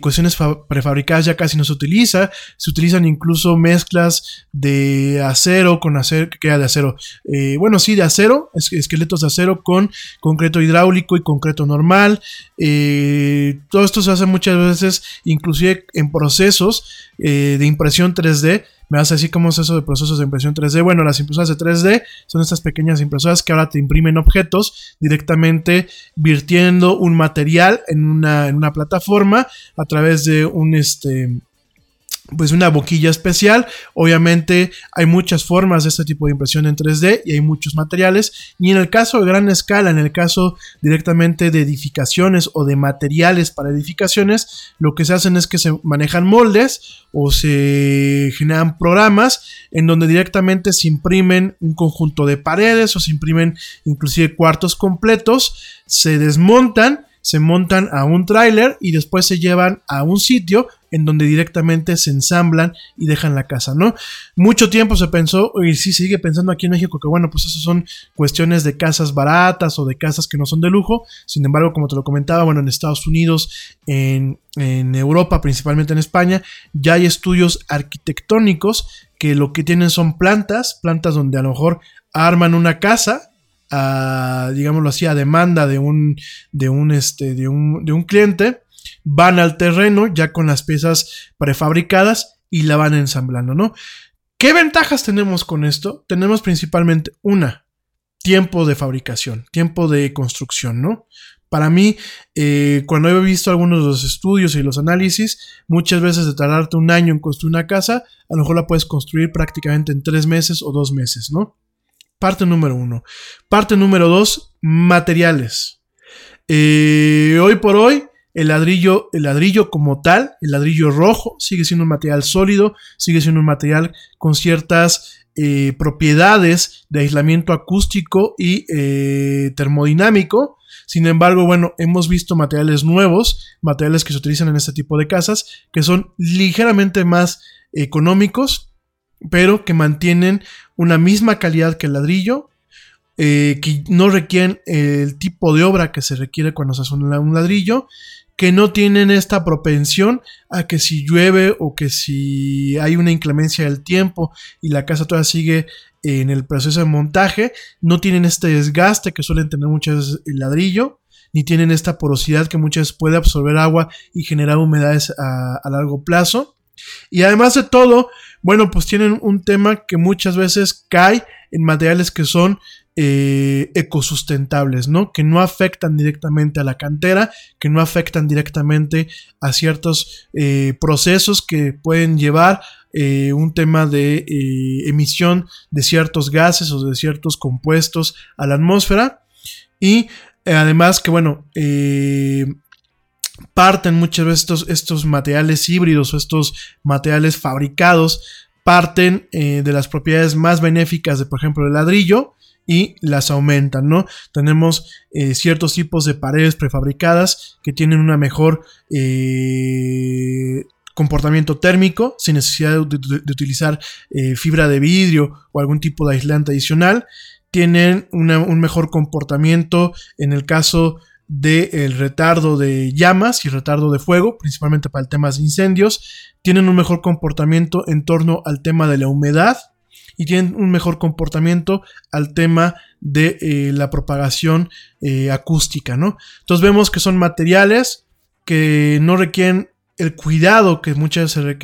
cuestiones prefabricadas ya casi no se utiliza, se utilizan incluso mezclas de acero con acero, que queda de acero, bueno sí de acero, esqueletos de acero con concreto hidráulico y concreto normal, todo esto se hace muchas veces inclusive en procesos de impresión 3D, me vas a decir cómo es eso de procesos de impresión 3D. Bueno, las impresoras de 3D son estas pequeñas impresoras que ahora te imprimen objetos directamente virtiendo un material en una, en una plataforma a través de un este pues una boquilla especial. Obviamente hay muchas formas de este tipo de impresión en 3D y hay muchos materiales. Y en el caso de gran escala, en el caso directamente de edificaciones o de materiales para edificaciones, lo que se hacen es que se manejan moldes o se generan programas en donde directamente se imprimen un conjunto de paredes o se imprimen inclusive cuartos completos, se desmontan se montan a un tráiler y después se llevan a un sitio en donde directamente se ensamblan y dejan la casa, ¿no? Mucho tiempo se pensó, y sí sigue pensando aquí en México, que bueno, pues esas son cuestiones de casas baratas o de casas que no son de lujo. Sin embargo, como te lo comentaba, bueno, en Estados Unidos, en, en Europa, principalmente en España, ya hay estudios arquitectónicos que lo que tienen son plantas, plantas donde a lo mejor arman una casa a, digámoslo así, a demanda de un, de un, este, de un, de un cliente, van al terreno ya con las piezas prefabricadas y la van ensamblando, ¿no? ¿Qué ventajas tenemos con esto? Tenemos principalmente una, tiempo de fabricación, tiempo de construcción, ¿no? Para mí, eh, cuando he visto algunos de los estudios y los análisis, muchas veces de tardarte un año en construir una casa, a lo mejor la puedes construir prácticamente en tres meses o dos meses, ¿no? Parte número uno. Parte número dos, materiales. Eh, hoy por hoy, el ladrillo, el ladrillo como tal, el ladrillo rojo, sigue siendo un material sólido, sigue siendo un material con ciertas eh, propiedades de aislamiento acústico y eh, termodinámico. Sin embargo, bueno, hemos visto materiales nuevos, materiales que se utilizan en este tipo de casas, que son ligeramente más económicos, pero que mantienen una misma calidad que el ladrillo, eh, que no requieren el tipo de obra que se requiere cuando se hace un ladrillo, que no tienen esta propensión a que si llueve o que si hay una inclemencia del tiempo y la casa todavía sigue en el proceso de montaje, no tienen este desgaste que suelen tener muchas el ladrillo, ni tienen esta porosidad que muchas puede absorber agua y generar humedades a largo plazo. Y además de todo, bueno, pues tienen un tema que muchas veces cae en materiales que son eh, ecosustentables, ¿no? Que no afectan directamente a la cantera, que no afectan directamente a ciertos eh, procesos que pueden llevar eh, un tema de emisión de ciertos gases o de ciertos compuestos a la atmósfera. Y además que, bueno, parten muchas veces estos, estos materiales híbridos o estos materiales fabricados, parten eh, de las propiedades más benéficas de, por ejemplo, el ladrillo y las aumentan, ¿no? Tenemos eh, ciertos tipos de paredes prefabricadas que tienen una mejor eh, comportamiento térmico sin necesidad de, utilizar fibra de vidrio o algún tipo de aislante adicional tienen un mejor comportamiento en el caso del retardo de llamas y retardo de fuego, principalmente para el tema de incendios, tienen un mejor comportamiento en torno al tema de la humedad y tienen un mejor comportamiento al tema de eh, la propagación eh, acústica, ¿no? Entonces vemos que son materiales que no requieren el cuidado que muchas veces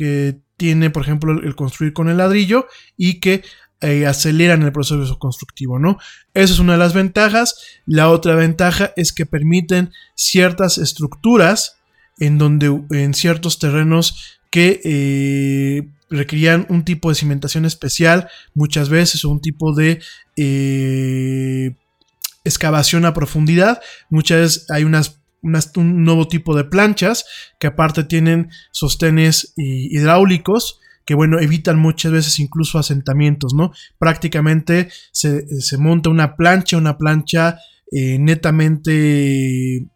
tiene, por ejemplo, el construir con el ladrillo y que eh, aceleran el proceso constructivo, ¿no? Esa es una de las ventajas. La otra ventaja es que permiten ciertas estructuras en donde en ciertos terrenos que eh, requerían un tipo de cimentación especial muchas veces un tipo de eh, excavación a profundidad. Muchas veces hay un nuevo tipo de planchas que aparte tienen sostenes hidráulicos que bueno, evitan muchas veces incluso asentamientos, ¿no? Prácticamente se, monta una plancha, una plancha eh, netamente,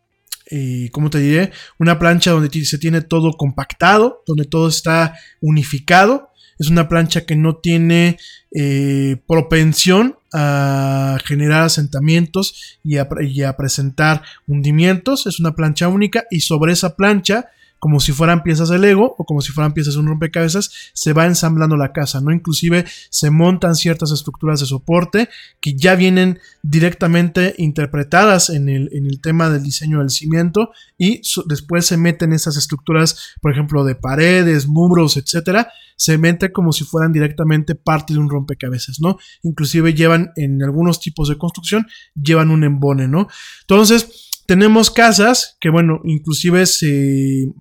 eh, ¿cómo te diré? Una plancha donde se tiene todo compactado, donde todo está unificado. Es una plancha que no tiene eh, propensión a generar asentamientos y a presentar hundimientos. Es una plancha única y sobre esa plancha como si fueran piezas de Lego o como si fueran piezas de un rompecabezas, se va ensamblando la casa, ¿no? Inclusive se montan ciertas estructuras de soporte que ya vienen directamente interpretadas en el, en el tema del diseño del cimiento y después se meten esas estructuras, por ejemplo, de paredes, muros, etcétera, se mete como si fueran directamente parte de un rompecabezas, ¿no? Inclusive llevan en algunos tipos de construcción, llevan un embone, ¿no? Entonces, tenemos casas que, bueno, inclusive se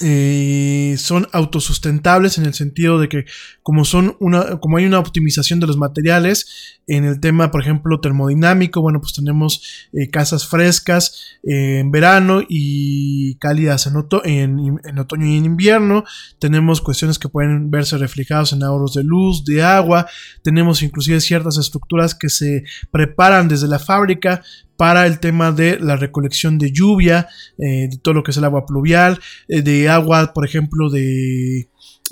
eh, son autosustentables en el sentido de que como son una como hay una optimización de los materiales en el tema por ejemplo termodinámico bueno pues tenemos eh, casas frescas eh, en verano y cálidas en, en, otoño y en invierno. Tenemos cuestiones que pueden verse reflejados en ahorros de luz de agua. Tenemos inclusive ciertas estructuras que se preparan desde la fábrica para el tema de la recolección de lluvia, eh, de todo lo que es el agua pluvial, eh, de agua, por ejemplo, de,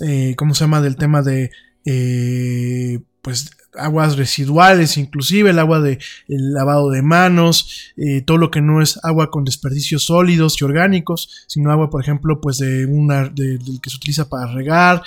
eh, ¿cómo se llama? Del tema de, pues, aguas residuales, inclusive el agua de el lavado de manos, todo lo que no es agua con desperdicios sólidos y orgánicos, sino agua, por ejemplo, pues de una de, que se utiliza para regar,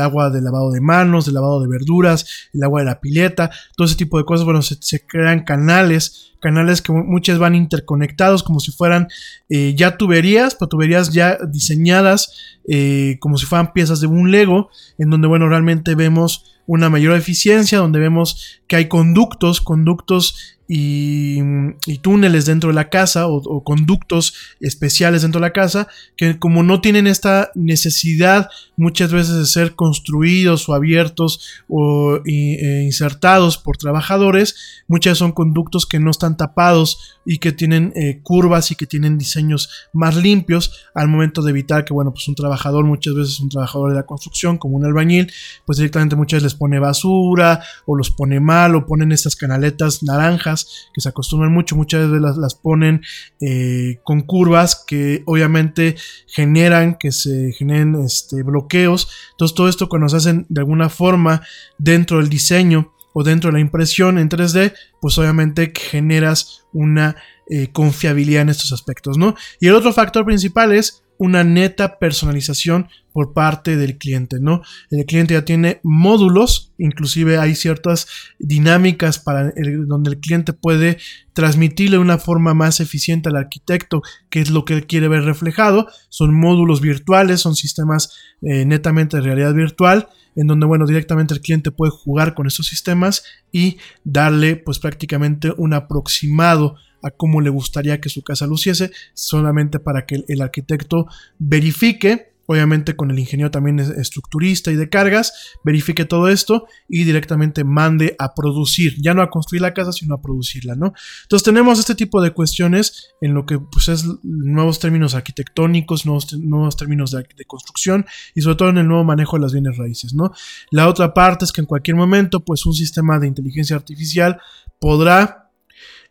agua de lavado de manos, de lavado de verduras, el agua de la pileta, todo ese tipo de cosas, bueno, se crean canales canales que muchas van interconectados como si fueran eh, ya tuberías, pero tuberías ya diseñadas eh, como si fueran piezas de un Lego, en donde, bueno, realmente vemos una mayor eficiencia, donde vemos que hay conductos, conductos y, túneles dentro de la casa o, conductos especiales dentro de la casa que como no tienen esta necesidad muchas veces de ser construidos o abiertos o e insertados por trabajadores, muchas son conductos que no están tapados y que tienen eh, curvas y que tienen diseños más limpios al momento de evitar que, bueno, pues un trabajador, muchas veces un trabajador de la construcción, como un albañil, pues directamente muchas veces les pone basura o los pone mal o ponen estas canaletas naranjas que se acostumbran mucho, muchas veces las, ponen eh, con curvas que obviamente generan que se generen este, bloqueos. Entonces todo esto cuando se hacen de alguna forma dentro del diseño, o dentro de la impresión en 3D, pues obviamente generas una eh, confiabilidad en estos aspectos, ¿no? Y el otro factor principal es una neta personalización por parte del cliente, ¿no? El cliente ya tiene módulos, inclusive hay ciertas dinámicas para donde el cliente puede transmitirle una forma más eficiente al arquitecto qué es lo que él quiere ver reflejado. Son módulos virtuales, son sistemas eh, netamente de realidad virtual en donde, bueno, directamente el cliente puede jugar con estos sistemas y darle, pues prácticamente un aproximado a cómo le gustaría que su casa luciese, solamente para que el arquitecto verifique obviamente con el ingeniero también es estructurista y de cargas, verifique todo esto y directamente mande a producir, ya no a construir la casa, sino a producirla, ¿no? Entonces tenemos este tipo de cuestiones en lo que pues es nuevos términos arquitectónicos, nuevos, nuevos términos de, construcción y sobre todo en el nuevo manejo de las bienes raíces, ¿no? La otra parte es que en cualquier momento pues un sistema de inteligencia artificial podrá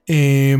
eh,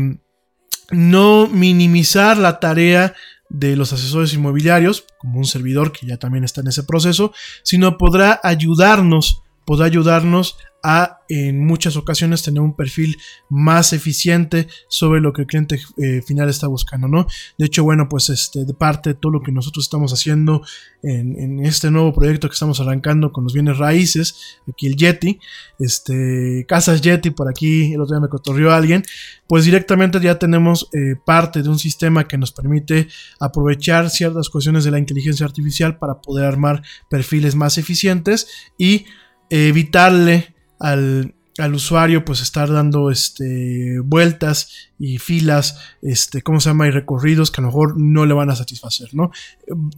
no minimizar la tarea de los asesores inmobiliarios, como un servidor que ya también está en ese proceso, sino podrá ayudarnos, podrá ayudarnos a en muchas ocasiones tener un perfil más eficiente sobre lo que el cliente eh, final está buscando, ¿no? De hecho, bueno, pues este, de parte de todo lo que nosotros estamos haciendo en, este nuevo proyecto que estamos arrancando con los bienes raíces, aquí el Yeti, este, Casas Yeti, por aquí el otro día me cotorrió alguien, pues directamente ya tenemos eh, parte de un sistema que nos permite aprovechar ciertas cuestiones de la inteligencia artificial para poder armar perfiles más eficientes y evitarle al, al usuario pues estar dando este, vueltas y filas, este, ¿cómo se llama? Y recorridos que a lo mejor no le van a satisfacer, ¿no?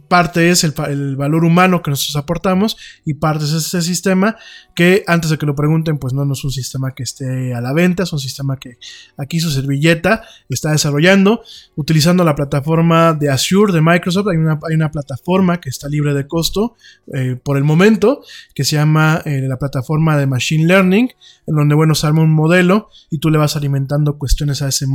Parte es el, valor humano que nosotros aportamos y parte es ese sistema que antes de que lo pregunten, pues no, no es un sistema que esté a la venta, es un sistema que aquí su servilleta está desarrollando utilizando la plataforma de Azure de Microsoft. Hay una, hay una plataforma que está libre de costo eh, por el momento que se llama eh, la plataforma de Machine Learning, en donde, bueno, se arma un modelo y tú le vas alimentando cuestiones a ese modelo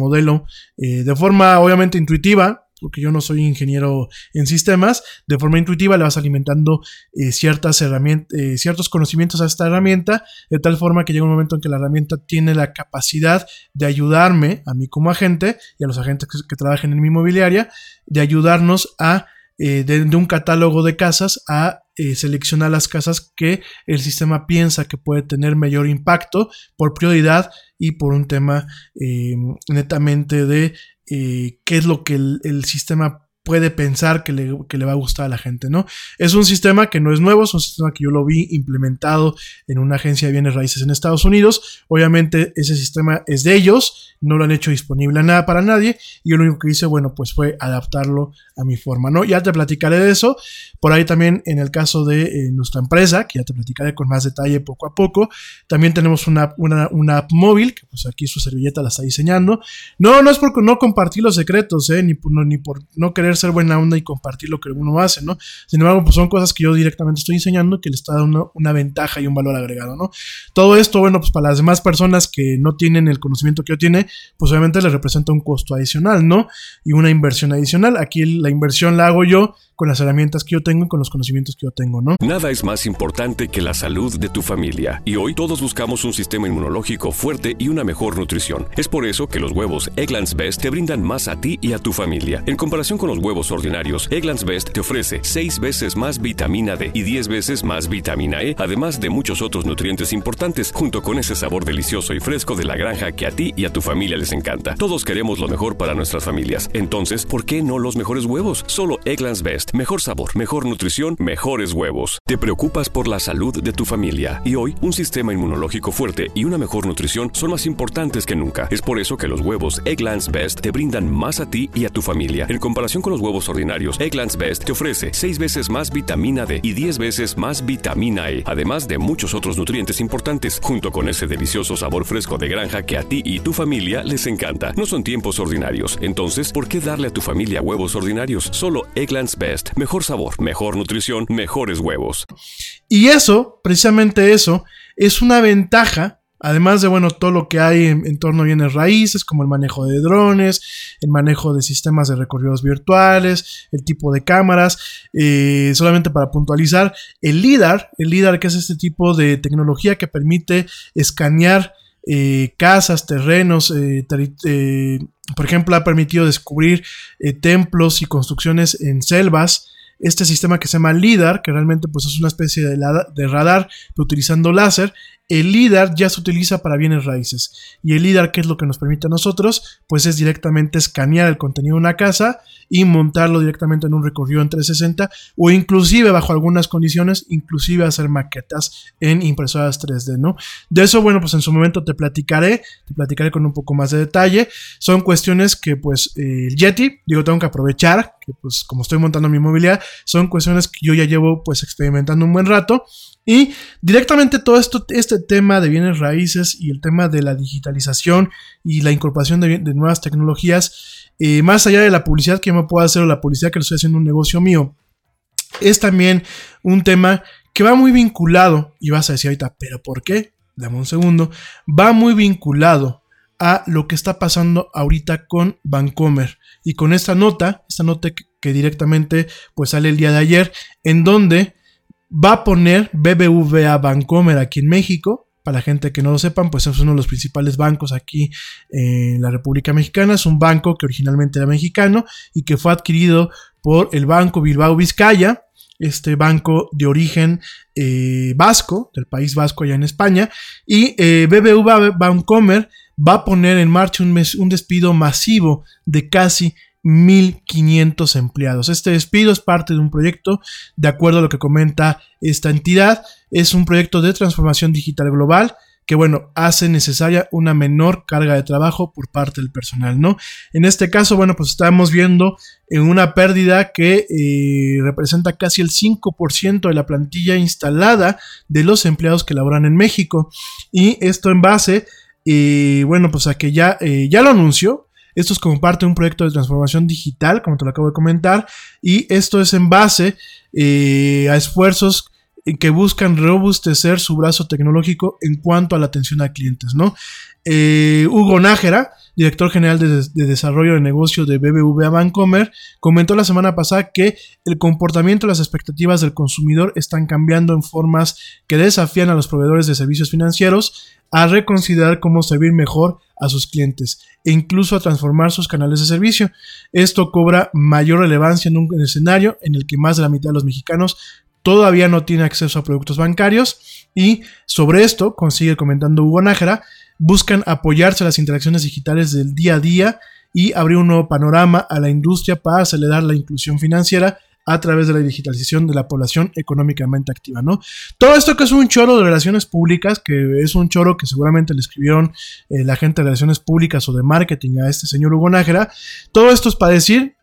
eh, de forma obviamente intuitiva, porque yo no soy ingeniero en sistemas, de forma intuitiva le vas alimentando eh, ciertas herramientas, eh, ciertos conocimientos a esta herramienta, de tal forma que llega un momento en que la herramienta tiene la capacidad de ayudarme, a mí como agente y a los agentes que, que trabajen en mi inmobiliaria, de ayudarnos a, eh, de, de, un catálogo de casas, a eh, seleccionar las casas que el sistema piensa que puede tener mayor impacto por prioridad y por un tema eh, netamente de eh, qué es lo que el, el sistema puede pensar que le, que le, va a gustar a la gente, ¿no? Es un sistema que no es nuevo, es un sistema que yo lo vi implementado en una agencia de bienes raíces en Estados Unidos. Obviamente ese sistema es de ellos, no lo han hecho disponible a nada para nadie y yo lo único que hice, bueno, pues fue adaptarlo a mi forma, ¿no? Ya te platicaré de eso. Por ahí también en el caso de eh, nuestra empresa, que ya te platicaré con más detalle poco a poco, también tenemos una, una, una app móvil, que pues aquí su servilleta la está diseñando. No, no es por no compartir los secretos, ¿eh? Ni no, ni por no querer ser buena onda y compartir lo que uno hace, ¿no? Sin embargo, pues son cosas que yo directamente estoy enseñando que le está dando una, ventaja y un valor agregado, ¿no? Todo esto, bueno, pues para las demás personas que no tienen el conocimiento que yo tiene, pues obviamente les representa un costo adicional, ¿no? Y una inversión adicional. Aquí la inversión la hago yo con las herramientas que yo tengo y con los conocimientos que yo tengo, ¿no? Nada es más importante que la salud de tu familia. Y hoy todos buscamos un sistema inmunológico fuerte y una mejor nutrición. Es por eso que los huevos Egglands Best te brindan más a ti y a tu familia. En comparación con los huevos ordinarios, Egglands Best te ofrece 6 veces más vitamina D y 10 veces más vitamina E, además de muchos otros nutrientes importantes, junto con ese sabor delicioso y fresco de la granja que a ti y a tu familia les encanta. Todos queremos lo mejor para nuestras familias. Entonces, ¿por qué no los mejores huevos? Solo Egglands Best. Mejor sabor, mejor nutrición, mejores huevos. Te preocupas por la salud de tu familia y hoy un sistema inmunológico fuerte y una mejor nutrición son más importantes que nunca. Es por eso que los huevos Egglands Best te brindan más a ti y a tu familia. En comparación con los huevos ordinarios, Egglands Best te ofrece 6 veces más vitamina D y 10 veces más vitamina E, además de muchos otros nutrientes importantes, junto con ese delicioso sabor fresco de granja que a ti y tu familia les encanta. No son tiempos ordinarios, entonces, ¿por qué darle a tu familia huevos ordinarios? Solo Egglands Best. Mejor sabor, mejor nutrición, mejores huevos. Y eso, precisamente eso, es una ventaja, además de, bueno, todo lo que hay en, torno a bienes raíces, como el manejo de drones, el manejo de sistemas de recorridos virtuales, el tipo de cámaras, eh, solamente para puntualizar, el LIDAR, el LIDAR que es este tipo de tecnología que permite escanear eh, casas, terrenos, eh, eh, por ejemplo, ha permitido descubrir templos y construcciones en selvas. Este sistema que se llama LIDAR, que realmente pues, es una especie de, radar, pero utilizando láser, el LIDAR ya se utiliza para bienes raíces. Y el LIDAR, ¿qué es lo que nos permite a nosotros? Pues es directamente escanear el contenido de una casa y montarlo directamente en un recorrido en 360 o inclusive bajo algunas condiciones, inclusive hacer maquetas en impresoras 3D, ¿no? De eso, bueno, pues en su momento te platicaré, te platicaré con un poco más de detalle. Son cuestiones que pues eh, el Yeti, digo, tengo que aprovechar, que pues como estoy montando mi movilidad, son cuestiones que yo ya llevo pues experimentando un buen rato y directamente todo esto, este tema de bienes raíces y el tema de la digitalización y la incorporación de, nuevas tecnologías, eh, más allá de la publicidad que yo me puedo hacer o la publicidad que lo estoy haciendo un negocio mío, es también un tema que va muy vinculado, y vas a decir ahorita, pero ¿por qué? Dame un segundo, va muy vinculado a lo que está pasando ahorita con Vancomer y con esta nota, esta nota que, directamente pues sale el día de ayer, en donde va a poner BBVA Bancomer aquí en México. para la gente que no lo sepan, pues es uno de los principales bancos aquí en la República Mexicana. Es un banco que originalmente era mexicano y que fue adquirido por el Banco Bilbao Vizcaya, este banco de origen eh, vasco, del país vasco allá en España, y eh, BBVA Bancomer va a poner en marcha un, un despido masivo de casi 1.500 empleados. Este despido es parte de un proyecto, de acuerdo a lo que comenta esta entidad, es un proyecto de transformación digital global que bueno, hace necesaria una menor carga de trabajo por parte del personal, ¿no? En este caso, bueno, pues estamos viendo en una pérdida que eh, representa casi el 5% de la plantilla instalada de los empleados que laboran en México. Y esto en base, eh, bueno, pues a que ya, eh, ya lo anunció, esto es como parte de un proyecto de transformación digital, como te lo acabo de comentar, y esto es en base a esfuerzos que buscan robustecer su brazo tecnológico en cuanto a la atención a clientes, ¿no? Eh, Hugo Nájera, director general de, desarrollo de negocio de BBVA Bancomer, comentó la semana pasada que el comportamiento y las expectativas del consumidor están cambiando en formas que desafían a los proveedores de servicios financieros a reconsiderar cómo servir mejor a sus clientes e incluso a transformar sus canales de servicio. Esto cobra mayor relevancia en un escenario en el que más de la mitad de los mexicanos todavía no tiene acceso a productos bancarios y sobre esto, consigue comentando Hugo Nájera, buscan apoyarse a las interacciones digitales del día a día y abrir un nuevo panorama a la industria para acelerar la inclusión financiera a través de la digitalización de la población económicamente activa, ¿no? Todo esto que es un choro de relaciones públicas, que es un choro que seguramente le escribieron eh, la gente de relaciones públicas o de marketing a este señor Hugo Nájera, todo esto es para decir,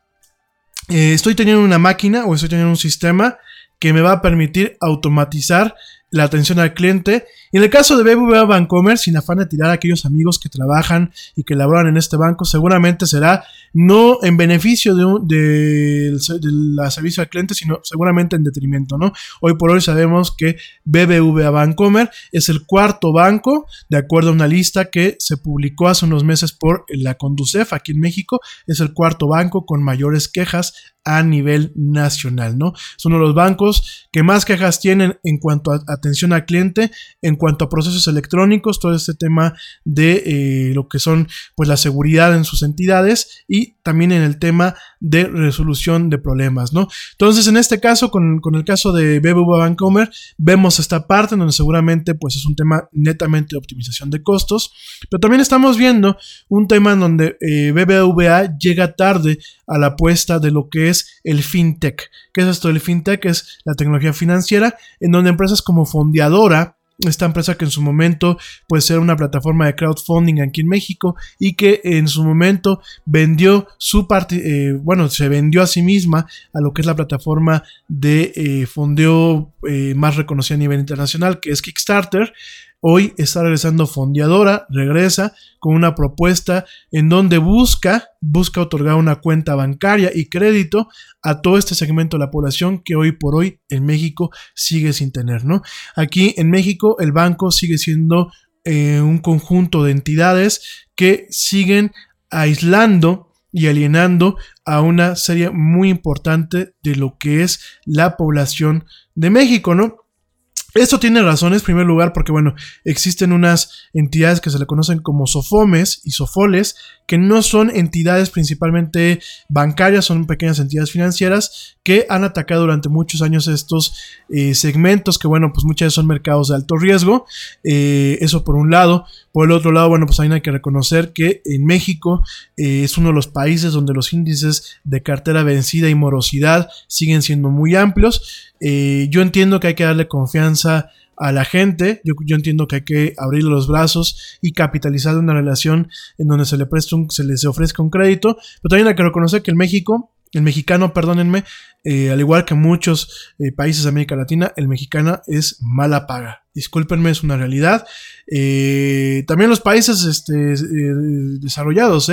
eh, estoy teniendo una máquina o estoy teniendo un sistema que me va a permitir automatizar la atención al cliente. Y en el caso de BBVA Bancomer, sin afán de tirar a aquellos amigos que trabajan y que laboran en este banco, seguramente será no en beneficio de, la servicio al cliente, sino seguramente en detrimento, ¿no? Hoy por hoy sabemos que BBVA Bancomer es el cuarto banco, de acuerdo a una lista que se publicó hace unos meses por la Conducef aquí en México, es el cuarto banco con mayores quejas a nivel nacional, ¿no? Es uno de los bancos que más quejas tienen en cuanto a atención al cliente, en cuanto a procesos electrónicos, todo este tema de eh, lo que son pues la seguridad en sus entidades y también en el tema de resolución de problemas, ¿no? Entonces, en este caso, con, el caso de BBVA Bancomer, vemos esta parte donde seguramente pues es un tema netamente de optimización de costos, pero también estamos viendo un tema en donde eh, BBVA llega tarde a la apuesta de lo que es el fintech. ¿Qué es esto? El fintech es la tecnología financiera en donde empresas como Fondeadora, esta empresa que en su momento puede ser una plataforma de crowdfunding aquí en México y que en su momento vendió su parte, eh, bueno, se vendió a sí misma a lo que es la plataforma de eh, fondeo eh, más reconocida a nivel internacional, que es Kickstarter. Hoy está regresando Fondeadora, regresa con una propuesta en donde busca, busca otorgar una cuenta bancaria y crédito a todo este segmento de la población que hoy por hoy en México sigue sin tener, ¿no? Aquí en México el banco sigue siendo eh, un conjunto de entidades que siguen aislando y alienando a una serie muy importante de lo que es la población de México, ¿no? Esto tiene razones, en primer lugar, porque bueno, existen unas entidades que se le conocen como sofomes y sofoles, que no son entidades principalmente bancarias, son pequeñas entidades financieras que han atacado durante muchos años estos eh, segmentos, que bueno, pues muchas veces son mercados de alto riesgo. Eh, eso por un lado. Por el otro lado, bueno, pues hay que reconocer que en México eh, es uno de los países donde los índices de cartera vencida y morosidad siguen siendo muy amplios. Yo entiendo que hay que darle confianza a la gente. Yo, entiendo que hay que abrirle los brazos y capitalizar una relación en donde se le presta un, se les ofrezca un crédito. Pero también hay que reconocer que el México, el mexicano, perdónenme, eh, al igual que muchos eh, países de América Latina, el mexicano es mala paga. Discúlpenme, es una realidad. Eh, también los países este, desarrollados,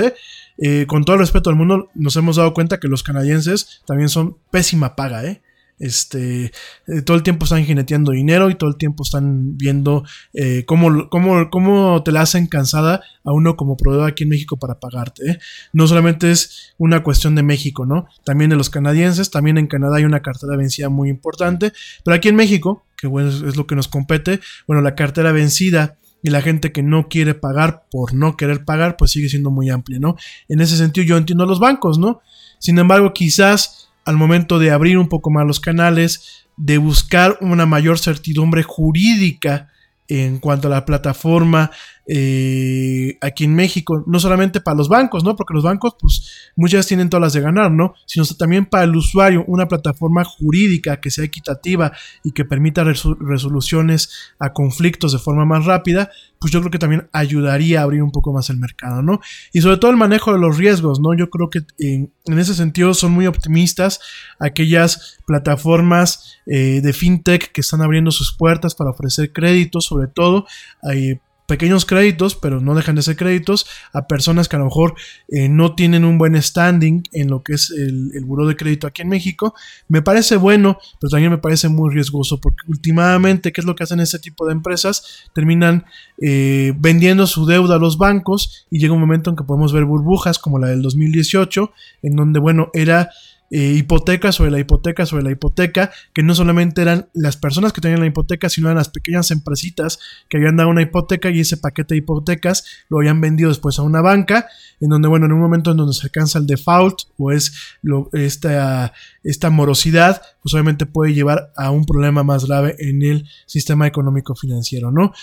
con todo el respeto al mundo, nos hemos dado cuenta que los canadienses también son pésima paga, ¿eh? Este, eh, todo el tiempo están jineteando dinero y todo el tiempo están viendo eh, cómo, cómo, te la hacen cansada a uno como proveedor aquí en México para pagarte. ¿eh? No solamente es una cuestión de México, ¿no? También de los canadienses, también en Canadá hay una cartera vencida muy importante, pero aquí en México, que bueno, es lo que nos compete, bueno, la cartera vencida y la gente que no quiere pagar por no querer pagar, pues sigue siendo muy amplia, ¿no? En ese sentido yo entiendo a los bancos, ¿no? Sin embargo, quizás al momento de abrir un poco más los canales, de buscar una mayor certidumbre jurídica en cuanto a la plataforma eh, aquí en México, no solamente para los bancos, ¿no? Porque los bancos, pues, muchas tienen todas las de ganar, ¿no? Sino también para el usuario, una plataforma jurídica que sea equitativa y que permita resoluciones a conflictos de forma más rápida, pues yo creo que también ayudaría a abrir un poco más el mercado, ¿no? Y sobre todo el manejo de los riesgos, ¿no? Yo creo que en, ese sentido son muy optimistas aquellas plataformas eh, de fintech que están abriendo sus puertas para ofrecer créditos, sobre todo. Eh, pequeños créditos, pero no dejan de ser créditos, a personas que a lo mejor eh, no tienen un buen standing en lo que es el, el buró de crédito aquí en México. Me parece bueno, pero también me parece muy riesgoso, porque últimamente, ¿qué es lo que hacen este tipo de empresas? Terminan eh, vendiendo su deuda a los bancos y llega un momento en que podemos ver burbujas como la del 2018, en donde, bueno, era eh, hipoteca sobre la hipoteca sobre la hipoteca, que no solamente eran las personas que tenían la hipoteca, sino eran las pequeñas empresitas que habían dado una hipoteca y ese paquete de hipotecas lo habían vendido después a una banca, en donde, bueno, en un momento en donde se alcanza el default o es lo, esta, esta morosidad, pues obviamente puede llevar a un problema más grave en el sistema económico financiero, ¿no?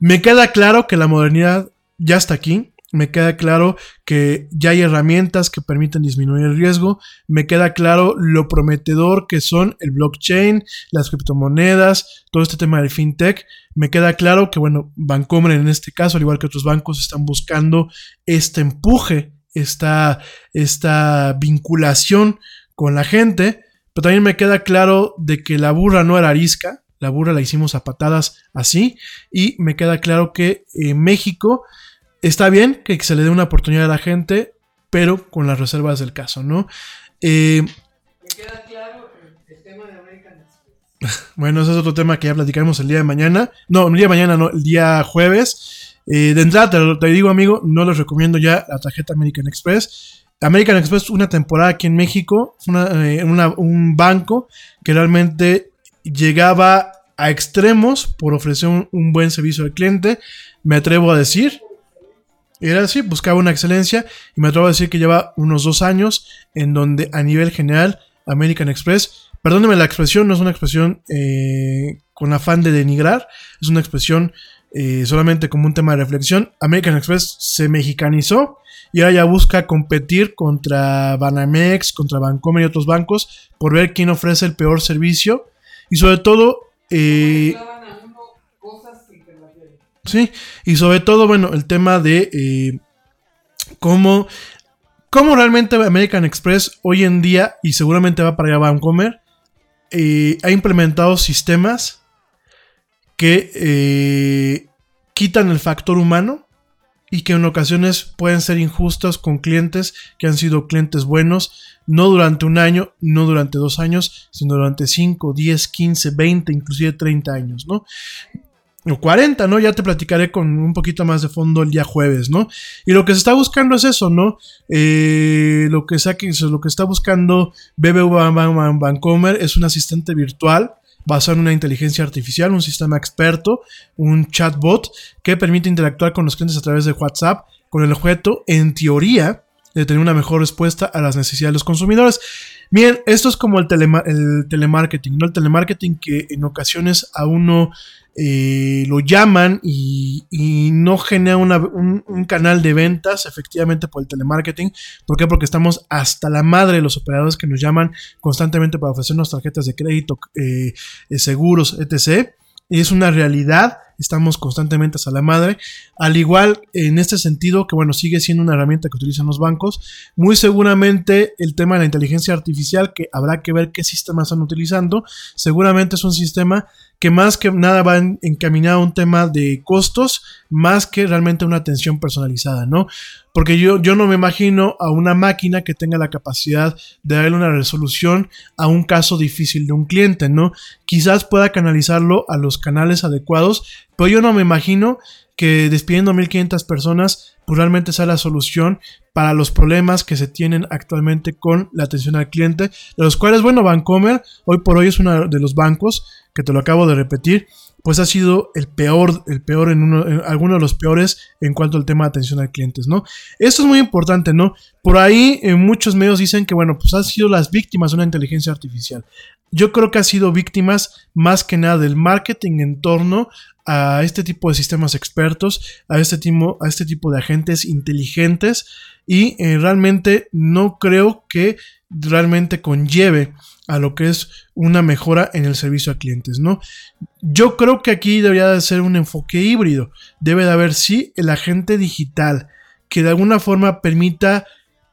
Me queda claro que la modernidad ya está aquí, me queda claro que ya hay herramientas que permiten disminuir el riesgo, me queda claro lo prometedor que son el blockchain, las criptomonedas, todo este tema del fintech, me queda claro que, bueno, Bancomer en este caso, al igual que otros bancos, están buscando este empuje, esta, esta vinculación con la gente, pero también me queda claro de que la burra no era arisca, la burra la hicimos a patadas así, y me queda claro que eh, México está bien que se le dé una oportunidad a la gente, pero con las reservas del caso, ¿no? Eh, Me queda claro el tema de American Express. Bueno, ese es otro tema que ya platicaremos el día de mañana. No, el día de mañana, no, el día jueves. Eh, de entrada, te, digo, amigo, no les recomiendo ya la tarjeta American Express. American Express, una temporada aquí en México, eh, un banco que realmente llegaba a extremos por ofrecer un buen servicio al cliente. Me atrevo a decir, era así, buscaba una excelencia y me atrevo a decir que lleva unos dos años en donde a nivel general American Express, perdóneme la expresión, no es una expresión eh, con afán de denigrar, es una expresión eh, solamente como un tema de reflexión. American Express se mexicanizó y ahora ya busca competir contra Banamex, contra Bancomer y otros bancos por ver quién ofrece el peor servicio y sobre todo... Eh, Sí, y sobre todo, bueno, el tema de eh, cómo, cómo, realmente American Express hoy en día, y seguramente va para allá Vancomer, eh, ha implementado sistemas que eh, quitan el factor humano y que en ocasiones pueden ser injustos con clientes que han sido clientes buenos, no durante un año, no durante dos años, sino durante 5, 10, 15, 20, inclusive 30 años, ¿no? O 40, ¿no? Ya te platicaré con un poquito más de fondo el día jueves, ¿no? Y lo que se está buscando es eso, ¿no? Eh, lo, que sea que, lo que está buscando BBVA Bancomer es un asistente virtual basado en una inteligencia artificial, un sistema experto, un chatbot que permite interactuar con los clientes a través de WhatsApp con el objeto, en teoría, de tener una mejor respuesta a las necesidades de los consumidores. Bien, esto es como el, el telemarketing, ¿no? El telemarketing que en ocasiones a uno eh, lo llaman y, no genera un, canal de ventas efectivamente por el telemarketing. ¿Por qué? Porque estamos hasta la madre de los operadores que nos llaman constantemente para ofrecernos tarjetas de crédito, eh, eh, seguros, etc. Y es una realidad estamos constantemente hasta la madre. Al igual en este sentido, que bueno, sigue siendo una herramienta que utilizan los bancos. Muy seguramente el tema de la inteligencia artificial, que habrá que ver qué sistemas están utilizando, seguramente es un sistema que más que nada va encaminado a un tema de costos, más que realmente una atención personalizada, ¿no? Porque yo, yo no me imagino a una máquina que tenga la capacidad de darle una resolución a un caso difícil de un cliente, ¿no? Quizás pueda canalizarlo a los canales adecuados, Pero yo no me imagino que despidiendo 1500 personas, pues realmente sea la solución para los problemas que se tienen actualmente con la atención al cliente, de los cuales, bueno, Bancomer hoy por hoy es uno de los bancos, que te lo acabo de repetir, pues ha sido el peor, el peor en uno, alguno de los peores en cuanto al tema de atención al cliente, ¿no? Esto es muy importante, ¿no? Por ahí en muchos medios dicen que, bueno, pues han sido las víctimas de una inteligencia artificial. Yo creo que ha sido víctimas más que nada del marketing en torno a este tipo de sistemas expertos, a este tipo, a este tipo de agentes inteligentes y eh, realmente no creo que realmente conlleve a lo que es una mejora en el servicio a clientes, ¿no? Yo creo que aquí debería de ser un enfoque híbrido. Debe de haber, sí, el agente digital que de alguna forma permita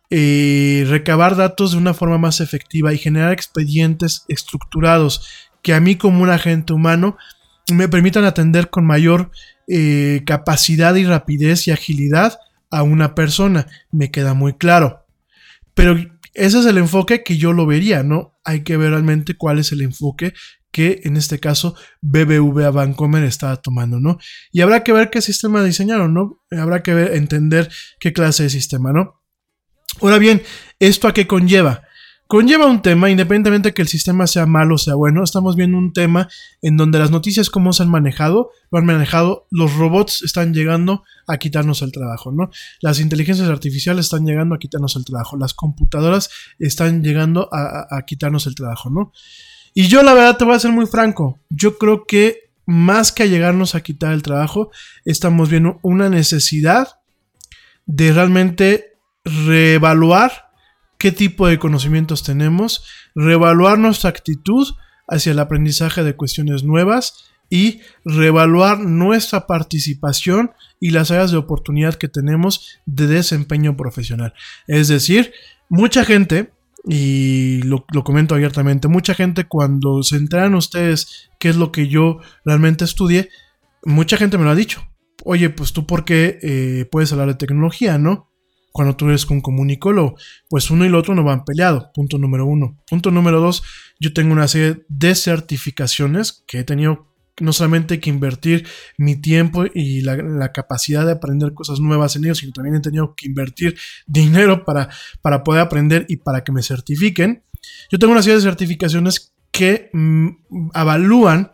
eh, recabar datos de una forma más efectiva y generar expedientes estructurados que a mí como un agente humano me permitan atender con mayor eh, capacidad y rapidez y agilidad a una persona. Me queda muy claro. Pero ese es el enfoque que yo lo vería, ¿no? Hay que ver realmente cuál es el enfoque que en este caso BBVA Bancomer estaba tomando, ¿no? Y habrá que ver qué sistema diseñaron, ¿no? Habrá que ver, entender qué clase de sistema, ¿no? Ahora bien, ¿esto a qué conlleva? Conlleva un tema, independientemente de que el sistema sea malo o sea bueno, estamos viendo un tema en donde las noticias cómo se han manejado, lo han manejado, los robots están llegando a quitarnos el trabajo, ¿no? Las inteligencias artificiales están llegando a quitarnos el trabajo, las computadoras están llegando a, quitarnos el trabajo, ¿no? Y yo la verdad te voy a ser muy franco, yo creo que más que a llegarnos a quitar el trabajo, estamos viendo una necesidad de realmente reevaluar qué tipo de conocimientos tenemos, reevaluar nuestra actitud hacia el aprendizaje de cuestiones nuevas y reevaluar nuestra participación y las áreas de oportunidad que tenemos de desempeño profesional. Es decir, mucha gente, y lo, comento abiertamente, mucha gente cuando se enteran ustedes qué es lo que yo realmente estudié, mucha gente me lo ha dicho. Oye, pues tú por qué eh, puedes hablar de tecnología, ¿no? Cuando tú eres un comunicólogo. Pues uno y el otro no van peleado. Punto número uno. Punto número dos, yo tengo una serie de certificaciones que he tenido no solamente que invertir mi tiempo y la, capacidad de aprender cosas nuevas en ellos, sino también he tenido que invertir dinero para, para poder aprender y para que me certifiquen. Yo tengo una serie de certificaciones que mm, avalúan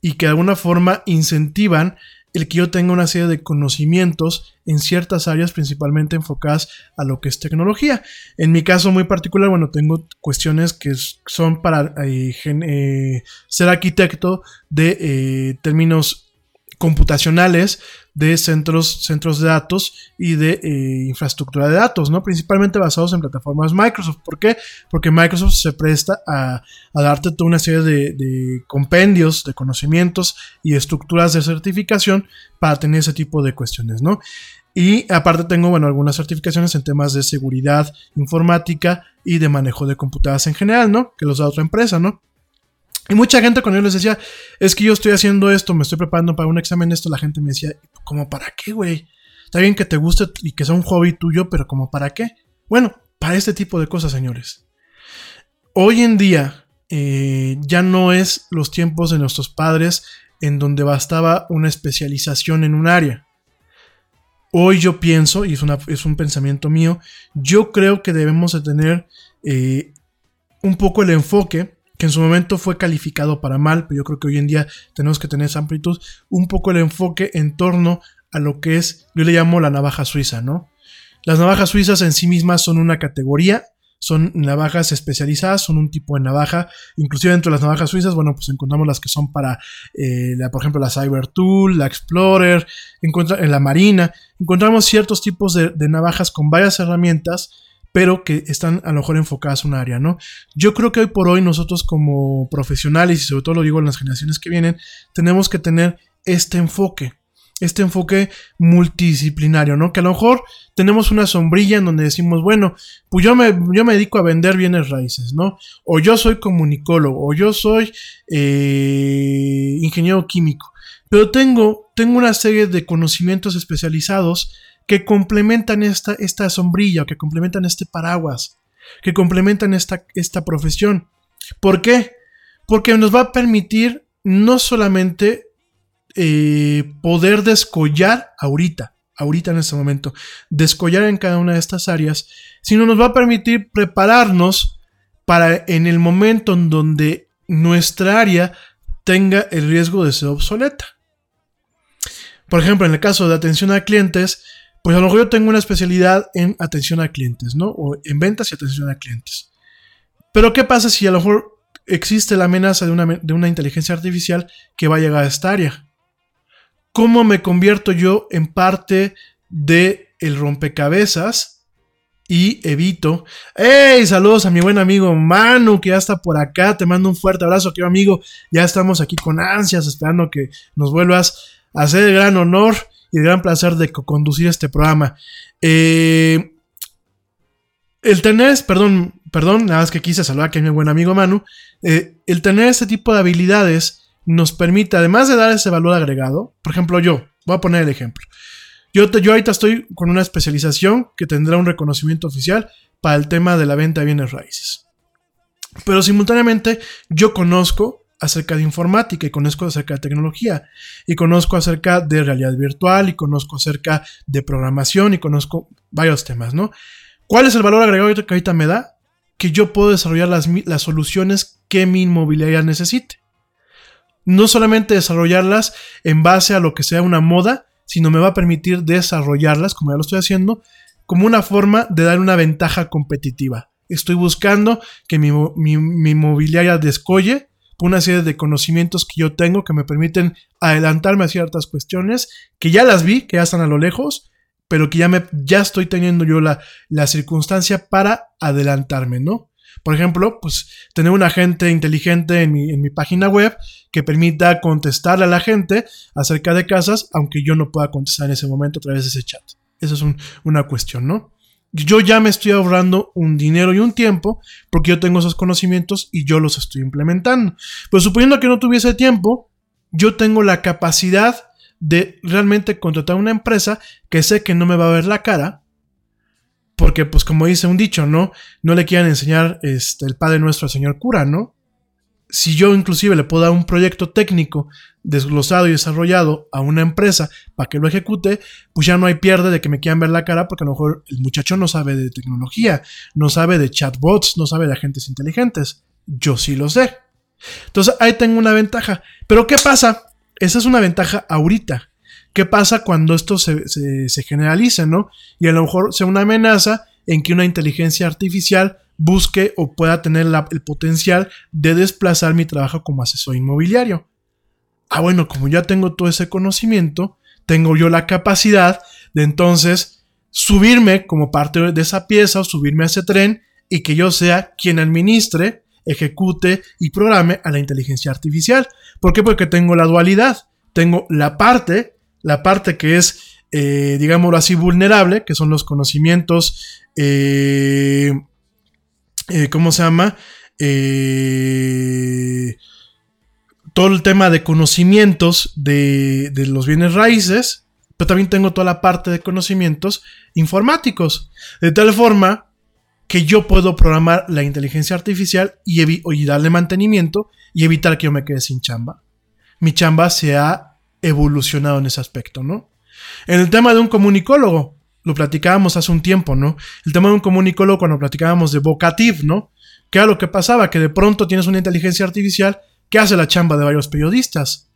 y que de alguna forma incentivan el que yo tenga una serie de conocimientos en ciertas áreas principalmente enfocadas a lo que es tecnología. En mi caso muy particular, bueno, tengo cuestiones que son para eh, eh, ser arquitecto de eh, términos computacionales de centros, centros de datos y de eh, infraestructura de datos, ¿no? Principalmente basados en plataformas Microsoft. ¿Por qué? Porque Microsoft se presta a, darte toda una serie de, compendios, de conocimientos y estructuras de certificación para tener ese tipo de cuestiones, ¿no? Y aparte tengo, bueno, algunas certificaciones en temas de seguridad informática y de manejo de computadoras en general, ¿no? Que los da otra empresa, ¿no? Y mucha gente cuando yo les decía, es que yo estoy haciendo esto, me estoy preparando para un examen, esto, la gente me decía, ¿como para qué, güey? Está bien que te guste y que sea un hobby tuyo, pero ¿como para qué? Bueno, para este tipo de cosas, señores. Hoy en día eh, ya no es los tiempos de nuestros padres en donde bastaba una especialización en un área. Hoy yo pienso, y es, una, es un pensamiento mío, yo creo que debemos de tener eh, un poco el enfoque que en su momento fue calificado para mal, pero yo creo que hoy en día tenemos que tener esa amplitud, un poco el enfoque en torno a lo que es, yo le llamo la navaja suiza, ¿no? Las navajas suizas en sí mismas son una categoría, son navajas especializadas, son un tipo de navaja, inclusive dentro de las navajas suizas, bueno, pues encontramos las que son para, eh, la, por ejemplo, la Cyber Tool, la Explorer, en la Marina, encontramos ciertos tipos de, de navajas con varias herramientas, pero que están a lo mejor enfocadas a un área, ¿no? Yo creo que hoy por hoy nosotros como profesionales, y sobre todo lo digo en las generaciones que vienen, tenemos que tener este enfoque, este enfoque multidisciplinario, ¿no? Que a lo mejor tenemos una sombrilla en donde decimos, bueno, pues yo me, yo me dedico a vender bienes raíces, ¿no? O yo soy comunicólogo, o yo soy eh, ingeniero químico, pero tengo, tengo una serie de conocimientos especializados que complementan esta, esta sombrilla, que complementan este paraguas, que complementan esta, esta profesión. ¿Por qué? Porque nos va a permitir no solamente eh, poder descollar ahorita, ahorita en este momento, descollar en cada una de estas áreas, sino nos va a permitir prepararnos para en el momento en donde nuestra área tenga el riesgo de ser obsoleta. Por ejemplo, en el caso de atención a clientes, pues a lo mejor yo tengo una especialidad en atención a clientes, ¿no? O en ventas y atención a clientes. Pero ¿qué pasa si a lo mejor existe la amenaza de una, de una inteligencia artificial que va a llegar a esta área? ¿Cómo me convierto yo en parte de el rompecabezas y evito. ¡Hey! Saludos a mi buen amigo Manu, que ya está por acá. Te mando un fuerte abrazo, querido amigo. Ya estamos aquí con ansias, esperando que nos vuelvas a hacer el gran honor y el gran placer de conducir este programa. Eh, el tener, perdón, perdón, nada más que quise saludar a mi buen amigo Manu. Eh, el tener este tipo de habilidades nos permite, además de dar ese valor agregado, por ejemplo, yo, voy a poner el ejemplo. Yo, yo ahorita estoy con una especialización que tendrá un reconocimiento oficial para el tema de la venta de bienes raíces. Pero simultáneamente yo conozco acerca de informática y conozco acerca de tecnología y conozco acerca de realidad virtual y conozco acerca de programación y conozco varios temas, ¿no? ¿Cuál es el valor agregado que ahorita me da? Que yo puedo desarrollar las, las soluciones que mi inmobiliaria necesite. No solamente desarrollarlas en base a lo que sea una moda, sino me va a permitir desarrollarlas, como ya lo estoy haciendo, como una forma de dar una ventaja competitiva. Estoy buscando que mi, mi, inmobiliaria descolle una serie de conocimientos que yo tengo que me permiten adelantarme a ciertas cuestiones que ya las vi, que ya están a lo lejos, pero que ya, me, ya estoy teniendo yo la, la circunstancia para adelantarme, ¿no? Por ejemplo, pues tener un agente inteligente en mi, página web que permita contestarle a la gente acerca de casas, aunque yo no pueda contestar en ese momento a través de ese chat. Esa es una cuestión, ¿no? Yo ya me estoy ahorrando un dinero y un tiempo porque yo tengo esos conocimientos y yo los estoy implementando. Pero suponiendo que no tuviese tiempo, yo tengo la capacidad de realmente contratar una empresa que sé que no me va a ver la cara, porque, pues, como dice un dicho, ¿no? No le quieran enseñar este, el Padre Nuestro al señor cura, ¿no? Si yo inclusive le puedo dar un proyecto técnico desglosado y desarrollado a una empresa para que lo ejecute, pues ya no hay pierde de que me quieran ver la cara porque a lo mejor el muchacho no sabe de tecnología, no sabe de chatbots, no sabe de agentes inteligentes. Yo sí lo sé. Entonces ahí tengo una ventaja. Pero ¿qué pasa? Esa es una ventaja ahorita. ¿Qué pasa cuando esto se, generalice, no? Y a lo mejor sea una amenaza en que una inteligencia artificial busque o pueda tener el potencial de desplazar mi trabajo como asesor inmobiliario. Ah, bueno, como ya tengo todo ese conocimiento, tengo yo la capacidad de entonces subirme como parte de esa pieza o subirme a ese tren y que yo sea quien administre, ejecute y programe a la inteligencia artificial. ¿Por qué? Porque tengo la dualidad. Tengo la parte la parte que es, eh, digámoslo así, vulnerable, que son los conocimientos, eh, eh, ¿cómo se llama? todo el tema de conocimientos de, de los bienes raíces, pero también tengo toda la parte de conocimientos informáticos, de tal forma que yo puedo programar la inteligencia artificial y, y, darle mantenimiento y evitar que yo me quede sin chamba. Mi chamba se ha evolucionado en ese aspecto, ¿no? En el tema de un comunicólogo, lo platicábamos hace un tiempo, ¿no? El tema de un comunicólogo cuando platicábamos de vocativ, ¿no? ¿Qué era lo que pasaba? Que de pronto tienes una inteligencia artificial que hace la chamba de varios periodistas.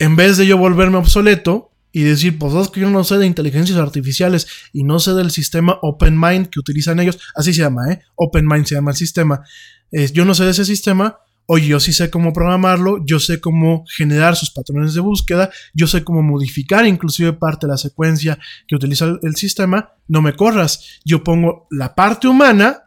En vez de yo volverme obsoleto y decir, pues es que yo no sé de inteligencias artificiales y no sé del sistema OpenMind que utilizan ellos, así se llama, ¿eh? OpenMind se llama el sistema. yo no sé de ese sistema, oye, yo sí sé cómo programarlo, yo sé cómo generar sus patrones de búsqueda, yo sé cómo modificar inclusive parte de la secuencia que utiliza el, sistema, no me corras, yo pongo la parte humana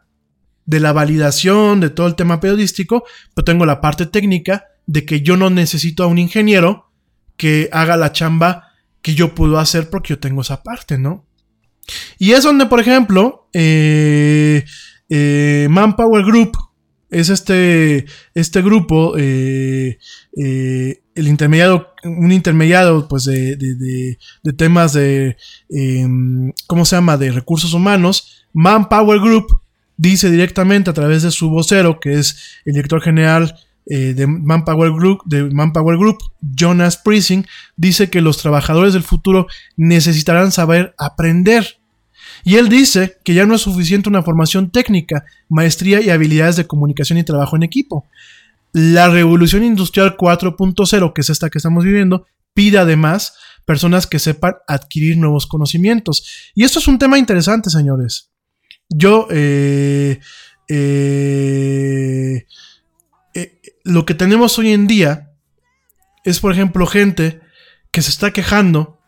de la validación de todo el tema periodístico, pero tengo la parte técnica de que yo no necesito a un ingeniero que haga la chamba que yo puedo hacer porque yo tengo esa parte, ¿no? Y es donde, por ejemplo, eh, eh, Manpower Group es este, este grupo, eh, eh, el intermediado, un intermediado pues de, de, temas de, em, ¿cómo se llama?, de recursos humanos, Manpower Group dice directamente a través de su vocero, que es el director general eh, de, Manpower Group, de Manpower Group, Jonas Prising, dice que los trabajadores del futuro necesitarán saber aprender. Y él dice que ya no es suficiente una formación técnica, maestría y habilidades de comunicación y trabajo en equipo. La revolución industrial 4.0, que es esta que estamos viviendo, pide además personas que sepan adquirir nuevos conocimientos. Y esto es un tema interesante, señores. Yo, eh, eh, eh, lo que tenemos hoy en día es, por ejemplo, gente que se está quejando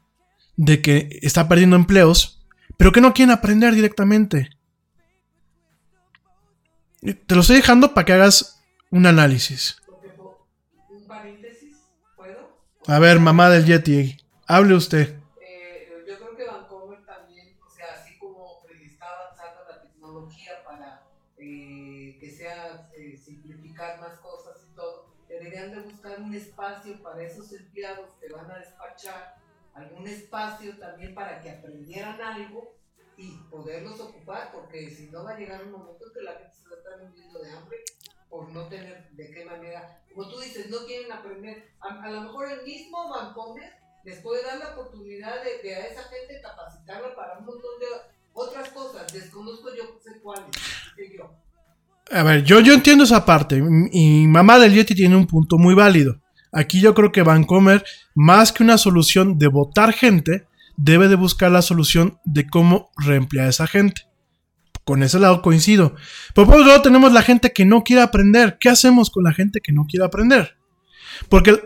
de que está perdiendo empleos, pero que no quieren aprender directamente. Te lo estoy dejando para que hagas un análisis. A ver, mamá del Yeti, hable usted. Algún espacio también para que aprendieran algo y poderlos ocupar, porque si no va a llegar un momento que la gente se va a estar muriendo de hambre por no tener de qué manera, como tú dices, no quieren aprender. A, lo mejor el mismo Vancomer les puede dar la oportunidad de, a esa gente capacitarla para un montón de otras cosas. Desconozco yo sé cuáles, yo. A ver, yo, yo entiendo esa parte. Y mamá del Yeti tiene un punto muy válido. Aquí yo creo que Vancomer, más que una solución de votar gente, debe de buscar la solución de cómo reemplear a esa gente. Con ese lado coincido. Pero por otro lado tenemos la gente que no quiere aprender. ¿Qué hacemos con la gente que no quiere aprender? Porque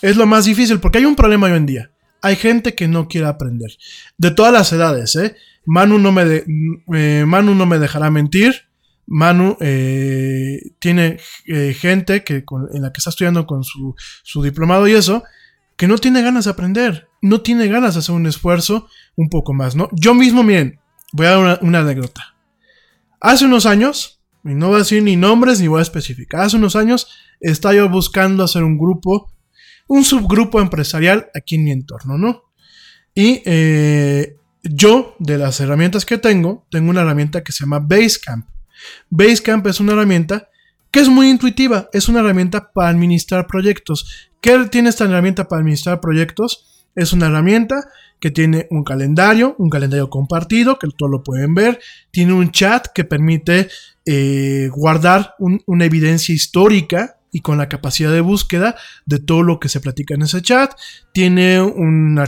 es lo más difícil, porque hay un problema hoy en día. Hay gente que no quiere aprender. De todas las edades, ¿eh? Manu no me, eh, Manu no me dejará mentir. Manu eh, tiene eh, gente que, en la que está estudiando con su, su diplomado y eso, que no tiene ganas de aprender, no tiene ganas de hacer un esfuerzo un poco más, ¿no? Yo mismo, miren, voy a dar una, anécdota. Hace unos años, y no voy a decir ni nombres ni voy a especificar, hace unos años estaba yo buscando hacer un grupo, un subgrupo empresarial aquí en mi entorno, ¿no? Y eh, yo, de las herramientas que tengo, tengo una herramienta que se llama Basecamp. Basecamp es una herramienta que es muy intuitiva, es una herramienta para administrar proyectos. ¿Qué tiene esta herramienta para administrar proyectos? Es una herramienta que tiene un calendario, un calendario compartido, que todos lo pueden ver. Tiene un chat que permite eh, guardar una evidencia histórica y con la capacidad de búsqueda de todo lo que se platica en ese chat. Tiene un,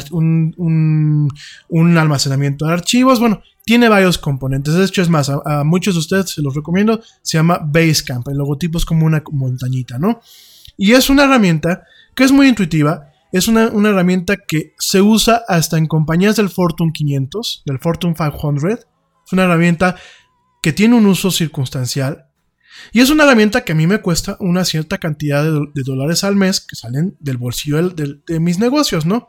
un, almacenamiento de archivos. Bueno, tiene varios componentes. De hecho, es más, a, muchos de ustedes se los recomiendo. Se llama Basecamp. El logotipo es como una montañita, ¿no? Y es una herramienta que es muy intuitiva es una, herramienta que se usa hasta en compañías del Fortune 500, del Fortune 500. Es una herramienta que tiene un uso circunstancial. Y es una herramienta que a mí me cuesta una cierta cantidad de, dólares al mes que salen del bolsillo de mis negocios, ¿no?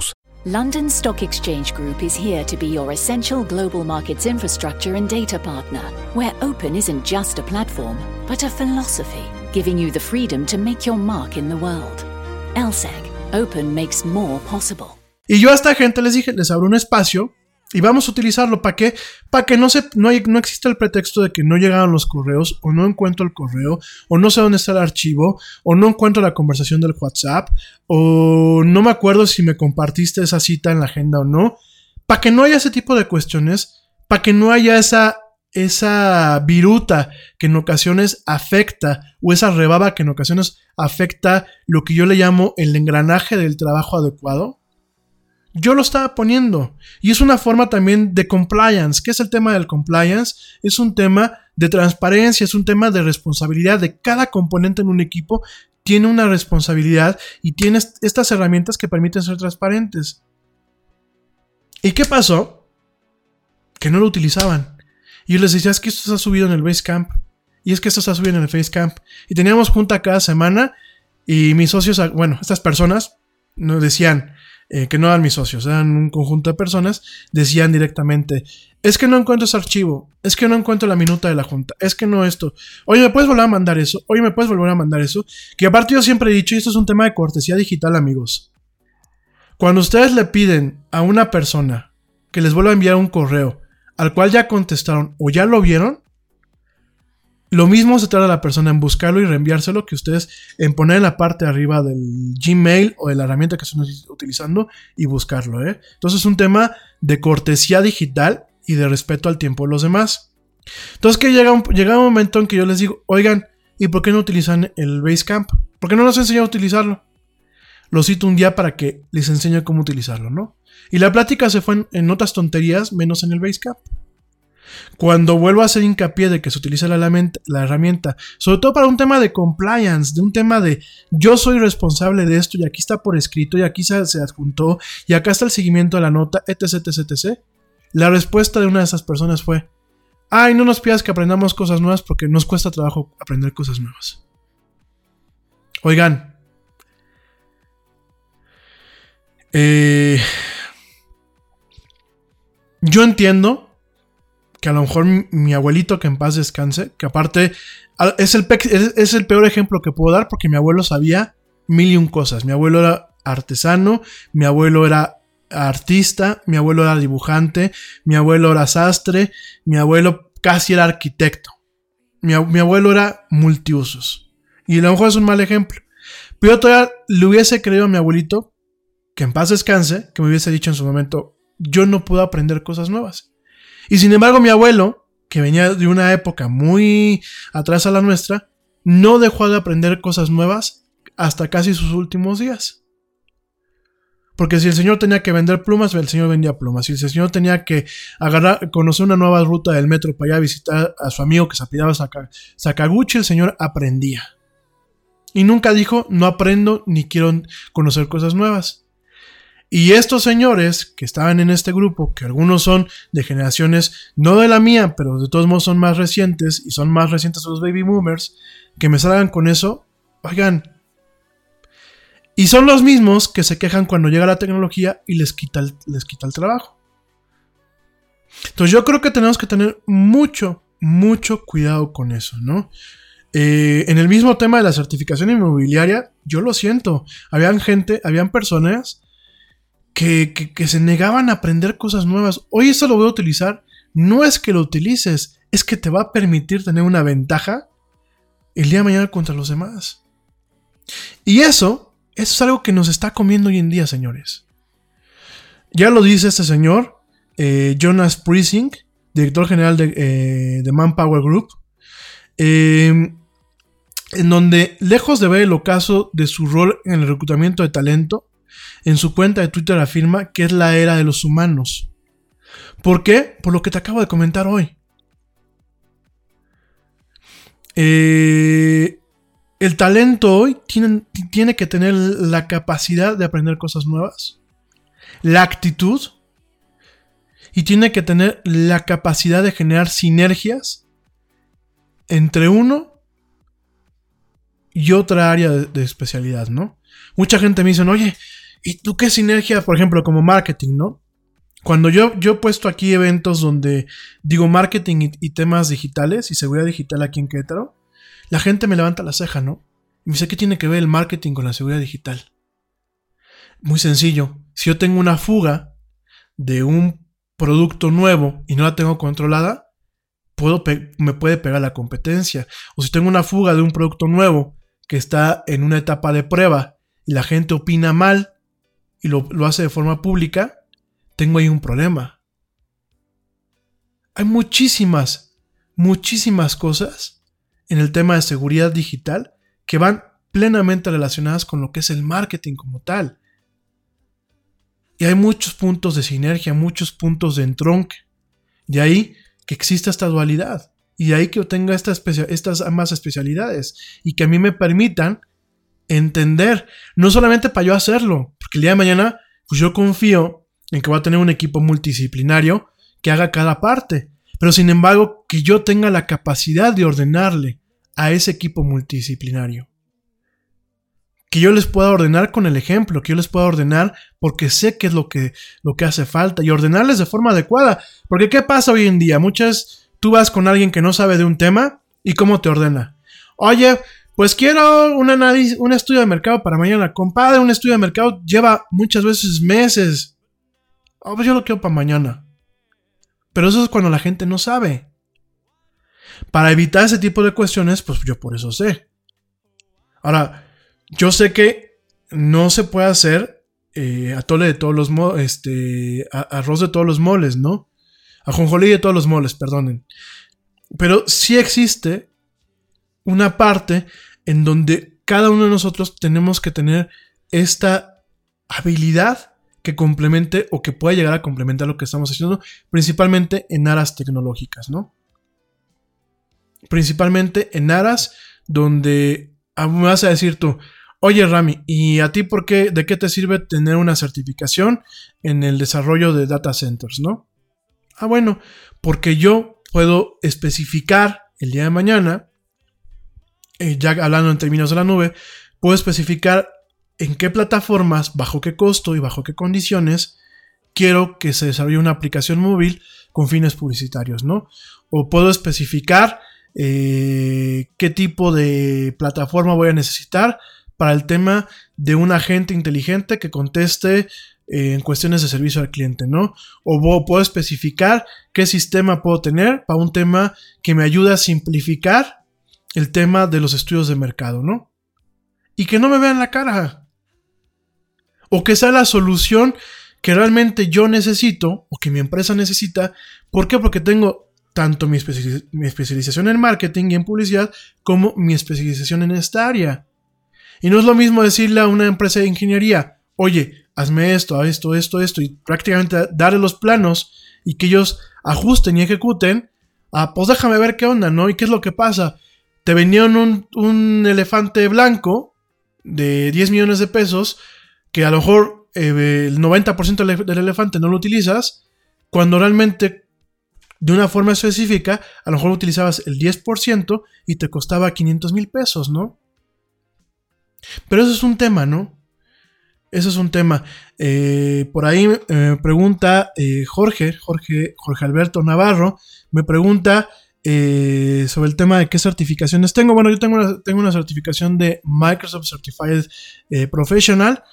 London Stock Exchange Group is here to be your essential global markets infrastructure and data partner, where open isn't just a platform, but a philosophy, giving you the freedom to make your mark in the world. LSEG, open makes more possible. Y yo a esta gente les dije, les abro un espacio Y vamos a utilizarlo para que, para que no, se, no, hay, no exista el pretexto de que no llegaron los correos, o no encuentro el correo, o no sé dónde está el archivo, o no encuentro la conversación del WhatsApp, o no me acuerdo si me compartiste esa cita en la agenda o no. Para que no haya ese tipo de cuestiones, para que no haya esa, esa viruta que en ocasiones afecta, o esa rebaba que en ocasiones afecta lo que yo le llamo el engranaje del trabajo adecuado yo lo estaba poniendo. Y es una forma también de compliance. ¿Qué es el tema del compliance? Es un tema de transparencia, es un tema de responsabilidad de cada componente en un equipo. Tiene una responsabilidad y tiene estas herramientas que permiten ser transparentes. ¿Y qué pasó? Que no lo utilizaban. Y yo les decía, es que esto se ha subido en el Basecamp. Y es que esto está subiendo en el Facecamp. Y teníamos junta cada semana y mis socios, bueno, estas personas nos decían eh, que no eran mis socios, eran un conjunto de personas, decían directamente, es que no encuentro ese archivo, es que no encuentro la minuta de la junta, es que no esto, oye, ¿me puedes volver a mandar eso? Oye, ¿me puedes volver a mandar eso? Que aparte yo siempre he dicho, y esto es un tema de cortesía digital, amigos. Cuando ustedes le piden a una persona que les vuelva a enviar un correo al cual ya contestaron o ya lo vieron, lo mismo se trata la persona en buscarlo y reenviárselo que ustedes en poner en la parte de arriba del Gmail o de la herramienta que están utilizando y buscarlo. ¿eh? Entonces es un tema de cortesía digital y de respeto al tiempo de los demás. Entonces que llega un, llega un momento en que yo les digo, oigan, ¿y por qué no utilizan el Basecamp? ¿Por qué no nos enseñan a utilizarlo? Lo cito un día para que les enseñe cómo utilizarlo, ¿no? Y la plática se fue en, en otras tonterías menos en el Basecamp. Cuando vuelvo a hacer hincapié de que se utiliza la, herramienta, sobre todo para un tema de compliance, de un tema de yo soy responsable de esto y aquí está por escrito y aquí se, adjuntó y acá está el seguimiento de la nota, etc, etc, etc. La respuesta de una de esas personas fue, ay, no nos pidas que aprendamos cosas nuevas porque nos cuesta trabajo aprender cosas nuevas. Oigan, eh, yo entiendo que a lo mejor mi, abuelito, que en paz descanse, que aparte es el, es, el peor ejemplo que puedo dar porque mi abuelo sabía mil y un cosas. Mi abuelo era artesano, mi abuelo era artista, mi abuelo era dibujante, mi abuelo era sastre, mi abuelo casi era arquitecto. Mi, abuelo era multiusos. Y a lo mejor es un mal ejemplo. Pero todavía le hubiese creído a mi abuelito, que en paz descanse, que me hubiese dicho en su momento, yo no puedo aprender cosas nuevas. Y sin embargo, mi abuelo, que venía de una época muy atrás a la nuestra, no dejó de aprender cosas nuevas hasta casi sus últimos días. Porque si el señor tenía que vender plumas, el señor vendía plumas. Si el señor tenía que agarrar, conocer una nueva ruta del metro para ir visitar a su amigo que se apellidaba Sakaguchi, el señor aprendía. Y nunca dijo, no aprendo ni quiero conocer cosas nuevas. Y estos señores que estaban en este grupo, que algunos son de generaciones no de la mía, pero de todos modos son más recientes y son más recientes los baby boomers, que me salgan con eso, oigan. Y son los mismos que se quejan cuando llega la tecnología y les quita el, les quita el trabajo. Entonces yo creo que tenemos que tener mucho, mucho cuidado con eso, ¿no? Eh, en el mismo tema de la certificación inmobiliaria, yo lo siento, habían gente, habían personas que, se negaban a aprender cosas nuevas. Hoy eso lo voy a utilizar. No es que lo utilices, es que te va a permitir tener una ventaja el día de mañana contra los demás. Y eso, eso es algo que nos está comiendo hoy en día, señores. Ya lo dice este señor, eh, Jonas Priesing, director general de, eh, Manpower Group, em, en donde, lejos de ver el ocaso de su rol en el reclutamiento de talento, en su cuenta de Twitter afirma que es la era de los humanos. ¿Por qué? Por lo que te acabo de comentar hoy. Eh, el talento hoy tiene, que tener la capacidad de aprender cosas nuevas, la actitud y tiene que tener la capacidad de generar sinergias entre uno y otra área de, de especialidad, ¿no? Mucha gente me dice, oye, ¿Y tú qué sinergia, por ejemplo, como marketing, no? Cuando yo, yo he puesto aquí eventos donde digo marketing y, temas digitales y seguridad digital aquí en Querétaro, la gente me levanta la ceja, ¿no? Y me dice, ¿qué tiene que ver el marketing con la seguridad digital? Muy sencillo. Si yo tengo una fuga de un producto nuevo y no la tengo controlada, puedo me puede pegar la competencia. O si tengo una fuga de un producto nuevo que está en una etapa de prueba y la gente opina mal y lo, hace de forma pública, tengo ahí un problema. Hay muchísimas, muchísimas cosas en el tema de seguridad digital que van plenamente relacionadas con lo que es el marketing como tal. Y hay muchos puntos de sinergia, muchos puntos de entronque. De ahí que exista esta dualidad. Y de ahí que yo tenga estas ambas especialidades. Y que a mí me permitan entender. No solamente para yo hacerlo, porque el día de mañana, pues yo confío en que va a tener un equipo multidisciplinario que haga cada parte. Pero sin embargo, que yo tenga la capacidad de ordenarle a ese equipo multidisciplinario. Que yo les pueda ordenar con el ejemplo, que yo les pueda ordenar porque sé qué es lo que, lo que hace falta y ordenarles de forma adecuada. Porque ¿qué pasa hoy en día? Muchas, tú vas con alguien que no sabe de un tema y cómo te ordena. Oye, pues quiero un análisis, un estudio de mercado para mañana. Compadre, un estudio de mercado lleva muchas veces meses. Oh, pues yo lo quiero para mañana. Pero eso es cuando la gente no sabe. Para evitar ese tipo de cuestiones, pues yo por eso sé. Ahora, yo sé que no se puede hacer eh, atole de todos los moles, este, arroz de todos los moles, ¿no? Ajonjolí de todos los moles, perdonen. Pero sí existe una parte en donde cada uno de nosotros tenemos que tener esta habilidad que complemente o que pueda llegar a complementar lo que estamos haciendo, principalmente en aras tecnológicas, ¿no? Principalmente en aras donde ah, me vas a decir tú, oye Rami, ¿y a ti por qué, de qué te sirve tener una certificación en el desarrollo de data centers, no? Ah, bueno, porque yo puedo especificar el día de mañana, eh, ya hablando en términos de la nube, puedo especificar en qué plataformas, bajo qué costo y bajo qué condiciones quiero que se desarrolle una aplicación móvil con fines publicitarios, ¿no? O puedo especificar eh, qué tipo de plataforma voy a necesitar para el tema de un agente inteligente que conteste eh, en cuestiones de servicio al cliente, ¿no? O puedo especificar qué sistema puedo tener para un tema que me ayude a simplificar el tema de los estudios de mercado, ¿no? Y que no me vean la cara. O que sea la solución que realmente yo necesito o que mi empresa necesita. ¿Por qué? Porque tengo tanto mi, especialización en marketing y en publicidad como mi especialización en esta área. Y no es lo mismo decirle a una empresa de ingeniería, oye, hazme esto, esto, esto, esto, y prácticamente darle los planos y que ellos ajusten y ejecuten, ah, pues déjame ver qué onda, ¿no? ¿Y qué es lo que pasa? Te vendieron un, un elefante blanco de 10 millones de pesos, que a lo mejor eh, el 90% del elefante no lo utilizas, cuando realmente de una forma específica, a lo mejor utilizabas el 10% y te costaba 500 mil pesos, ¿no? Pero eso es un tema, ¿no? Eso es un tema. Eh, por ahí me eh, pregunta eh, Jorge, Jorge, Jorge Alberto Navarro, me pregunta sobre el tema de qué certificaciones tengo. Bueno, yo tengo una, tengo una certificación de Microsoft Certified Professional.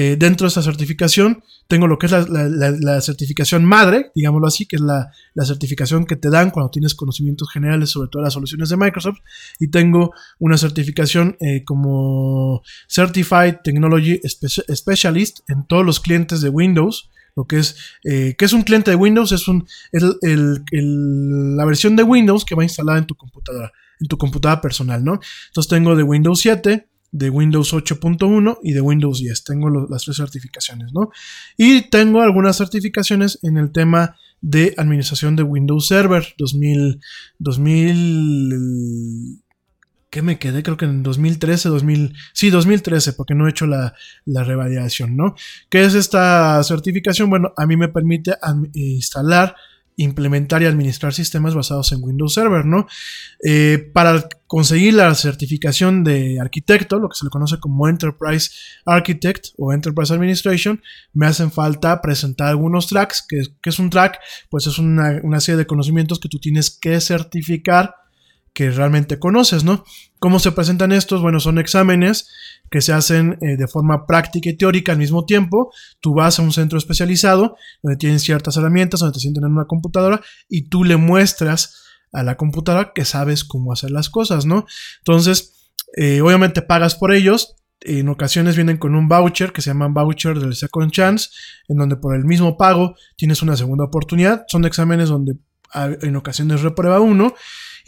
Eh, dentro de esa certificación tengo lo que es la, certificación madre, digámoslo así, que es la, certificación que te dan cuando tienes conocimientos generales sobre todas las soluciones de Microsoft. Y tengo una certificación eh, como Certified Technology Specialist en todos los clientes de Windows. Lo que es, eh, que es un cliente de Windows, es, la versión de Windows que va instalada en tu computadora, en tu computadora personal, ¿no? Entonces tengo de Windows 7, de Windows 8.1 y de Windows 10. Tengo las tres certificaciones, ¿no? Y tengo algunas certificaciones en el tema de administración de Windows Server 2000, 2000 ¿qué me quedé? Creo que en 2013, 2000, sí, 2013, porque no he hecho la, la revalidación, ¿no? ¿Qué es esta certificación? Bueno, a mí me permite instalar implementar y administrar sistemas basados en Windows Server, ¿no? Eh, para conseguir la certificación de arquitecto, lo que se le conoce como Enterprise Architect o Enterprise Administration, me hacen falta presentar algunos tracks. que, es un track? Pues es una, una serie de conocimientos que tú tienes que certificar que realmente conoces, ¿no? ¿Cómo se presentan estos? Bueno, son exámenes que se hacen eh, de forma práctica y teórica al mismo tiempo. Tú vas a un centro especializado donde tienen ciertas herramientas, donde te sienten en una computadora y tú le muestras a la computadora que sabes cómo hacer las cosas, ¿no? Entonces, eh, obviamente pagas por ellos. En ocasiones vienen con un voucher que se llama voucher del Second Chance, en donde por el mismo pago tienes una segunda oportunidad. Son exámenes donde en ocasiones reprueba uno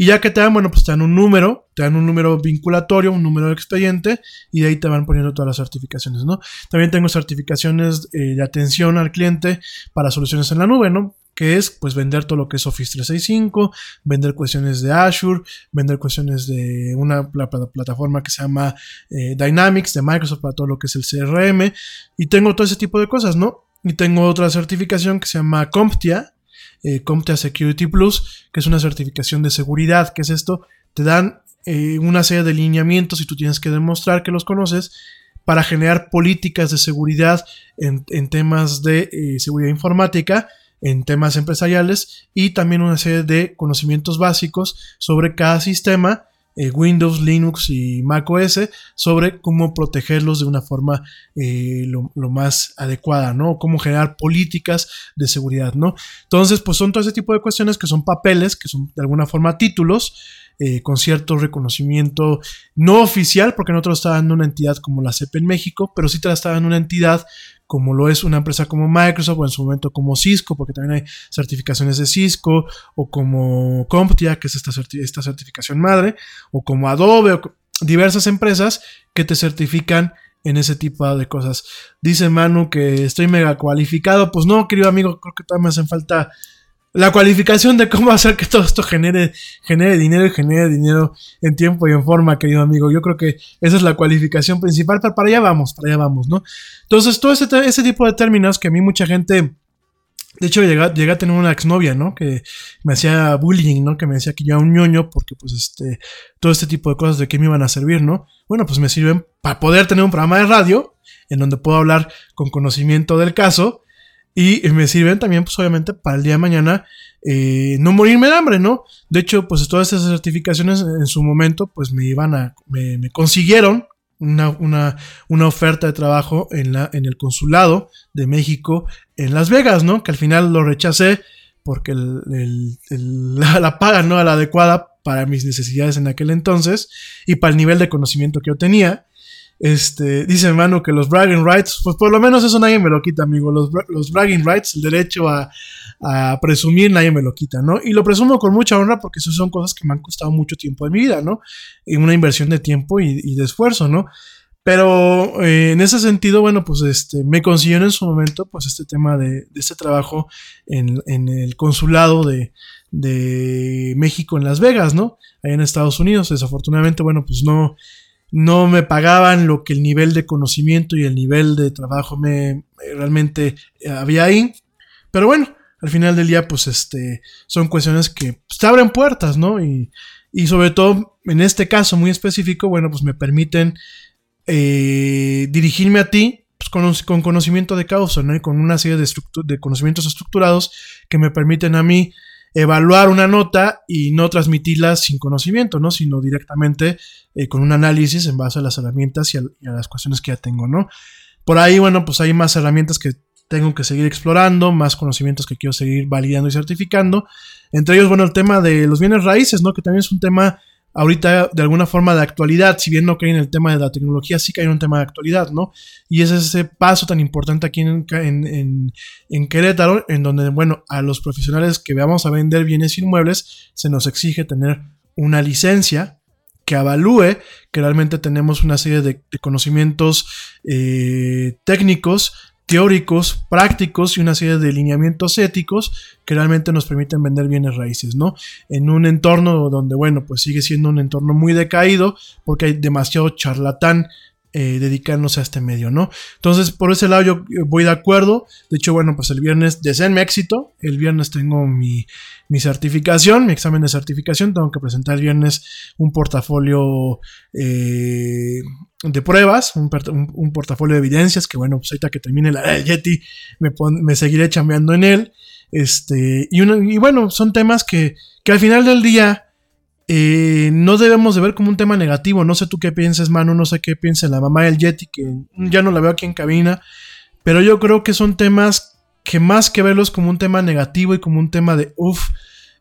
y ya que te dan, bueno, pues te dan un número, te dan un número vinculatorio, un número de expediente, y de ahí te van poniendo todas las certificaciones, ¿no? También tengo certificaciones eh, de atención al cliente para soluciones en la nube, ¿no? que es pues vender todo lo que es Office 365, vender cuestiones de Azure, vender cuestiones de una plataforma que se llama eh, Dynamics de Microsoft para todo lo que es el CRM y tengo todo ese tipo de cosas, ¿no? Y tengo otra certificación que se llama CompTIA, eh, CompTIA Security Plus, que es una certificación de seguridad. ¿Qué es esto? Te dan eh, una serie de lineamientos y tú tienes que demostrar que los conoces para generar políticas de seguridad en, temas de eh, seguridad informática, en temas empresariales y también una serie de conocimientos básicos sobre cada sistema eh, Windows, Linux y Mac OS sobre cómo protegerlos de una forma eh, lo, más adecuada, ¿no? Cómo generar políticas de seguridad, ¿no? Entonces, pues son todo ese tipo de cuestiones que son papeles, que son de alguna forma títulos, eh, con cierto reconocimiento no oficial, porque no te lo está dando una entidad como la CEP en México, pero sí te la está dando una entidad como lo es una empresa como Microsoft o en su momento como Cisco, porque también hay certificaciones de Cisco, o como CompTIA, que es esta, esta certificación madre, o como Adobe, o diversas empresas que te certifican en ese tipo de cosas. Dice Manu que estoy mega cualificado. Pues no, querido amigo, creo que todavía me hacen falta la cualificación de cómo hacer que todo esto genere, genere dinero y genere dinero en tiempo y en forma, querido amigo. Yo creo que esa es la cualificación principal, pero para allá vamos, para allá vamos, ¿no? Entonces, todo ese, ese tipo de términos que a mí mucha gente... De hecho, llegué, a tener una exnovia, ¿no? Que me hacía bullying, ¿no? Que me decía que yo era un ñoño porque, pues, este, todo este tipo de cosas de qué me iban a servir, ¿no? Bueno, pues me sirven para poder tener un programa de radio en donde puedo hablar con conocimiento del caso y me sirven también, pues obviamente, para el día de mañana eh, no morirme de hambre, ¿no? De hecho, pues todas esas certificaciones en su momento, pues me iban a, me, consiguieron una, una, oferta de trabajo en, la, en el consulado de México en Las Vegas, ¿no? Que al final lo rechacé porque la, la paga no era la adecuada para mis necesidades en aquel entonces y para el nivel de conocimiento que yo tenía. Este, dice hermano que los bragging rights, pues por lo menos eso nadie me lo quita, amigo. Los, los bragging rights, el derecho a, presumir, nadie me lo quita, ¿no? Y lo presumo con mucha honra porque eso son cosas que me han costado mucho tiempo de mi vida, ¿no? Y una inversión de tiempo y, de esfuerzo, ¿no? Pero eh, en ese sentido, bueno, pues este, me consiguieron en su momento, pues este tema de, este trabajo en, en el consulado de, de México en Las Vegas, ¿no? Ahí en Estados Unidos. Desafortunadamente, bueno, pues no no me pagaban lo que el nivel de conocimiento y el nivel de trabajo me realmente había ahí. Pero bueno, al final del día, pues este, son cuestiones que pues, te abren puertas, ¿no? Y, y, sobre todo, en este caso muy específico, bueno, pues me permiten eh, dirigirme a ti pues, con, con, conocimiento de causa, ¿no? Y con una serie de, de conocimientos estructurados que me permiten a mí evaluar una nota y no transmitirla sin conocimiento, ¿no? Sino directamente eh, con un análisis en base a las herramientas y a, las cuestiones que ya tengo, ¿no? Por ahí, bueno, pues hay más herramientas que tengo que seguir explorando, más conocimientos que quiero seguir validando y certificando. Entre ellos, bueno, el tema de los bienes raíces, ¿no? Que también es un tema ahorita de alguna forma de actualidad, si bien no cae en el tema de la tecnología, sí cae en un tema de actualidad, ¿no? Y es ese paso tan importante aquí en, Querétaro, en donde, bueno, a los profesionales que veamos a vender bienes inmuebles, se nos exige tener una licencia que avalúe que realmente tenemos una serie de, conocimientos eh, técnicos teóricos, prácticos y una serie de lineamientos éticos que realmente nos permiten vender bienes raíces, ¿no? En un entorno donde, bueno, pues sigue siendo un entorno muy decaído porque hay demasiado charlatán eh, dedicándose a este medio, ¿no? Entonces, por ese lado yo voy de acuerdo. De hecho, bueno, pues el viernes deseenme éxito. El viernes tengo mi, certificación, mi examen de certificación. Tengo que presentar el viernes un portafolio eh, de pruebas, un, portafolio de evidencias que, bueno, pues ahorita que termine la del Yeti me, seguiré chambeando en él. Este, y, y bueno, son temas que, que al final del día eh, no debemos de ver como un tema negativo. No sé tú qué pienses, Manu, no sé qué piensa la mamá del Yeti, que ya no la veo aquí en cabina, pero yo creo que son temas que más que verlos como un tema negativo y como un tema de, uff,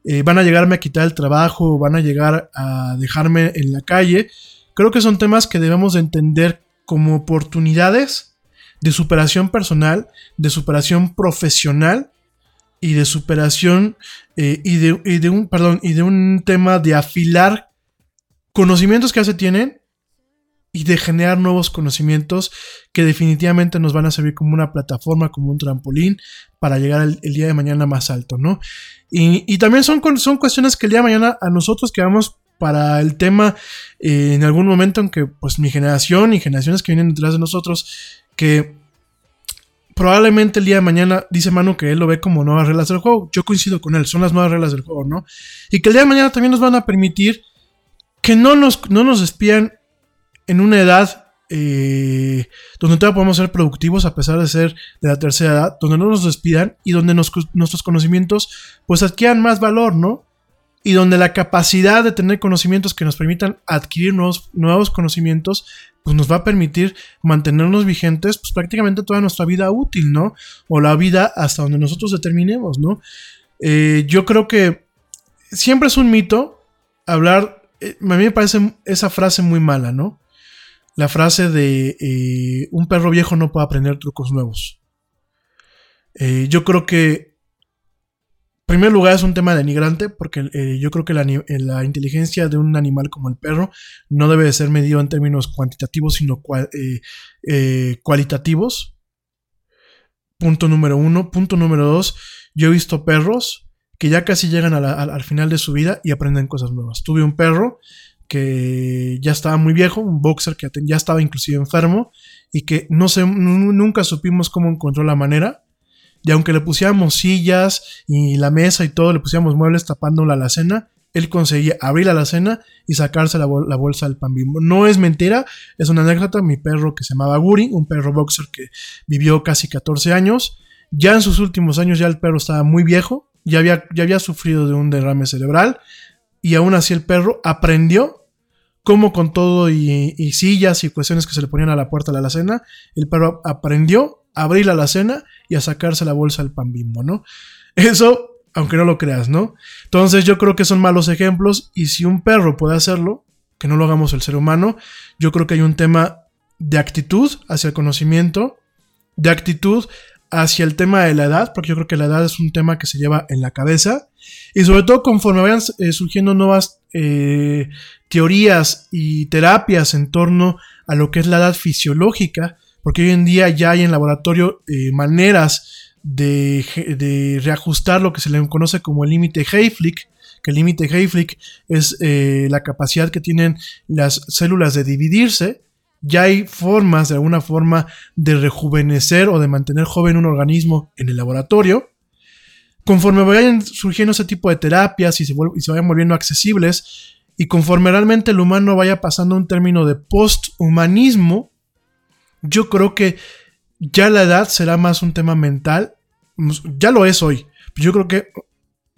eh, van a llegarme a quitar el trabajo, van a llegar a dejarme en la calle, creo que son temas que debemos de entender como oportunidades de superación personal, de superación profesional y de superación eh, y, de, un, perdón, y de un tema de afilar conocimientos que ya se tienen y de generar nuevos conocimientos que definitivamente nos van a servir como una plataforma, como un trampolín para llegar el, día de mañana más alto, ¿no? Y, también son, son cuestiones que el día de mañana a nosotros que vamos para el tema eh, en algún momento en que pues mi generación y generaciones que vienen detrás de nosotros que probablemente el día de mañana, dice Manu que él lo ve como nuevas reglas del juego. Yo coincido con él, son las nuevas reglas del juego, ¿no? Y que el día de mañana también nos van a permitir que no nos, no nos despidan en una edad eh, donde todavía podemos ser productivos a pesar de ser de la tercera edad, donde no nos despidan y donde nuestros conocimientos pues adquieran más valor, ¿no? Y donde la capacidad de tener conocimientos que nos permitan adquirir nuevos, nuevos conocimientos pues nos va a permitir mantenernos vigentes pues prácticamente toda nuestra vida útil, ¿no? O la vida hasta donde nosotros determinemos, ¿no? Eh, yo creo que siempre es un mito hablar, eh, a mí me parece esa frase muy mala, ¿no? la frase de eh, un perro viejo no puede aprender trucos nuevos. Yo creo que, primer lugar, es un tema denigrante, porque eh, yo creo que la, la, inteligencia de un animal como el perro no debe de ser medido en términos cuantitativos, sino cualitativos. Punto número uno. Punto número dos, yo he visto perros que ya casi llegan al final de su vida y aprenden cosas nuevas. Tuve un perro que ya estaba muy viejo, un boxer que ya estaba inclusive enfermo y que no sé, nunca supimos cómo encontró la manera. Y aunque le pusiéramos sillas y la mesa y todo, le pusiéramos muebles tapando la alacena, él conseguía abrir la alacena y sacarse la, bolsa del pan bimbo. No es mentira, es una anécdota. Mi perro que se llamaba Guri, un perro boxer que vivió casi 14 años. Ya en sus últimos años ya el perro estaba muy viejo, ya había, ya había sufrido de un derrame cerebral y aún así el perro aprendió como con todo y, sillas y cuestiones que se le ponían a la puerta de la alacena, el perro aprendió abrir la alacena y a sacarse la bolsa del pan bimbo, ¿no? Eso, aunque no lo creas, ¿no? Entonces yo creo que son malos ejemplos y si un perro puede hacerlo, que no lo hagamos el ser humano, yo creo que hay un tema de actitud hacia el conocimiento, de actitud hacia el tema de la edad, porque yo creo que la edad es un tema que se lleva en la cabeza, y sobre todo conforme vayan eh, surgiendo nuevas eh, teorías y terapias en torno a lo que es la edad fisiológica, porque hoy en día ya hay en laboratorio eh, maneras de, reajustar lo que se le conoce como el límite Hayflick, que el límite Hayflick es la capacidad que tienen las células de dividirse, ya hay formas de alguna forma de rejuvenecer o de mantener joven un organismo en el laboratorio. Conforme vayan surgiendo ese tipo de terapias y se, vayan volviendo accesibles, y conforme realmente el humano vaya pasando un término de posthumanismo, yo creo que ya la edad será más un tema mental. Ya lo es hoy. Yo creo que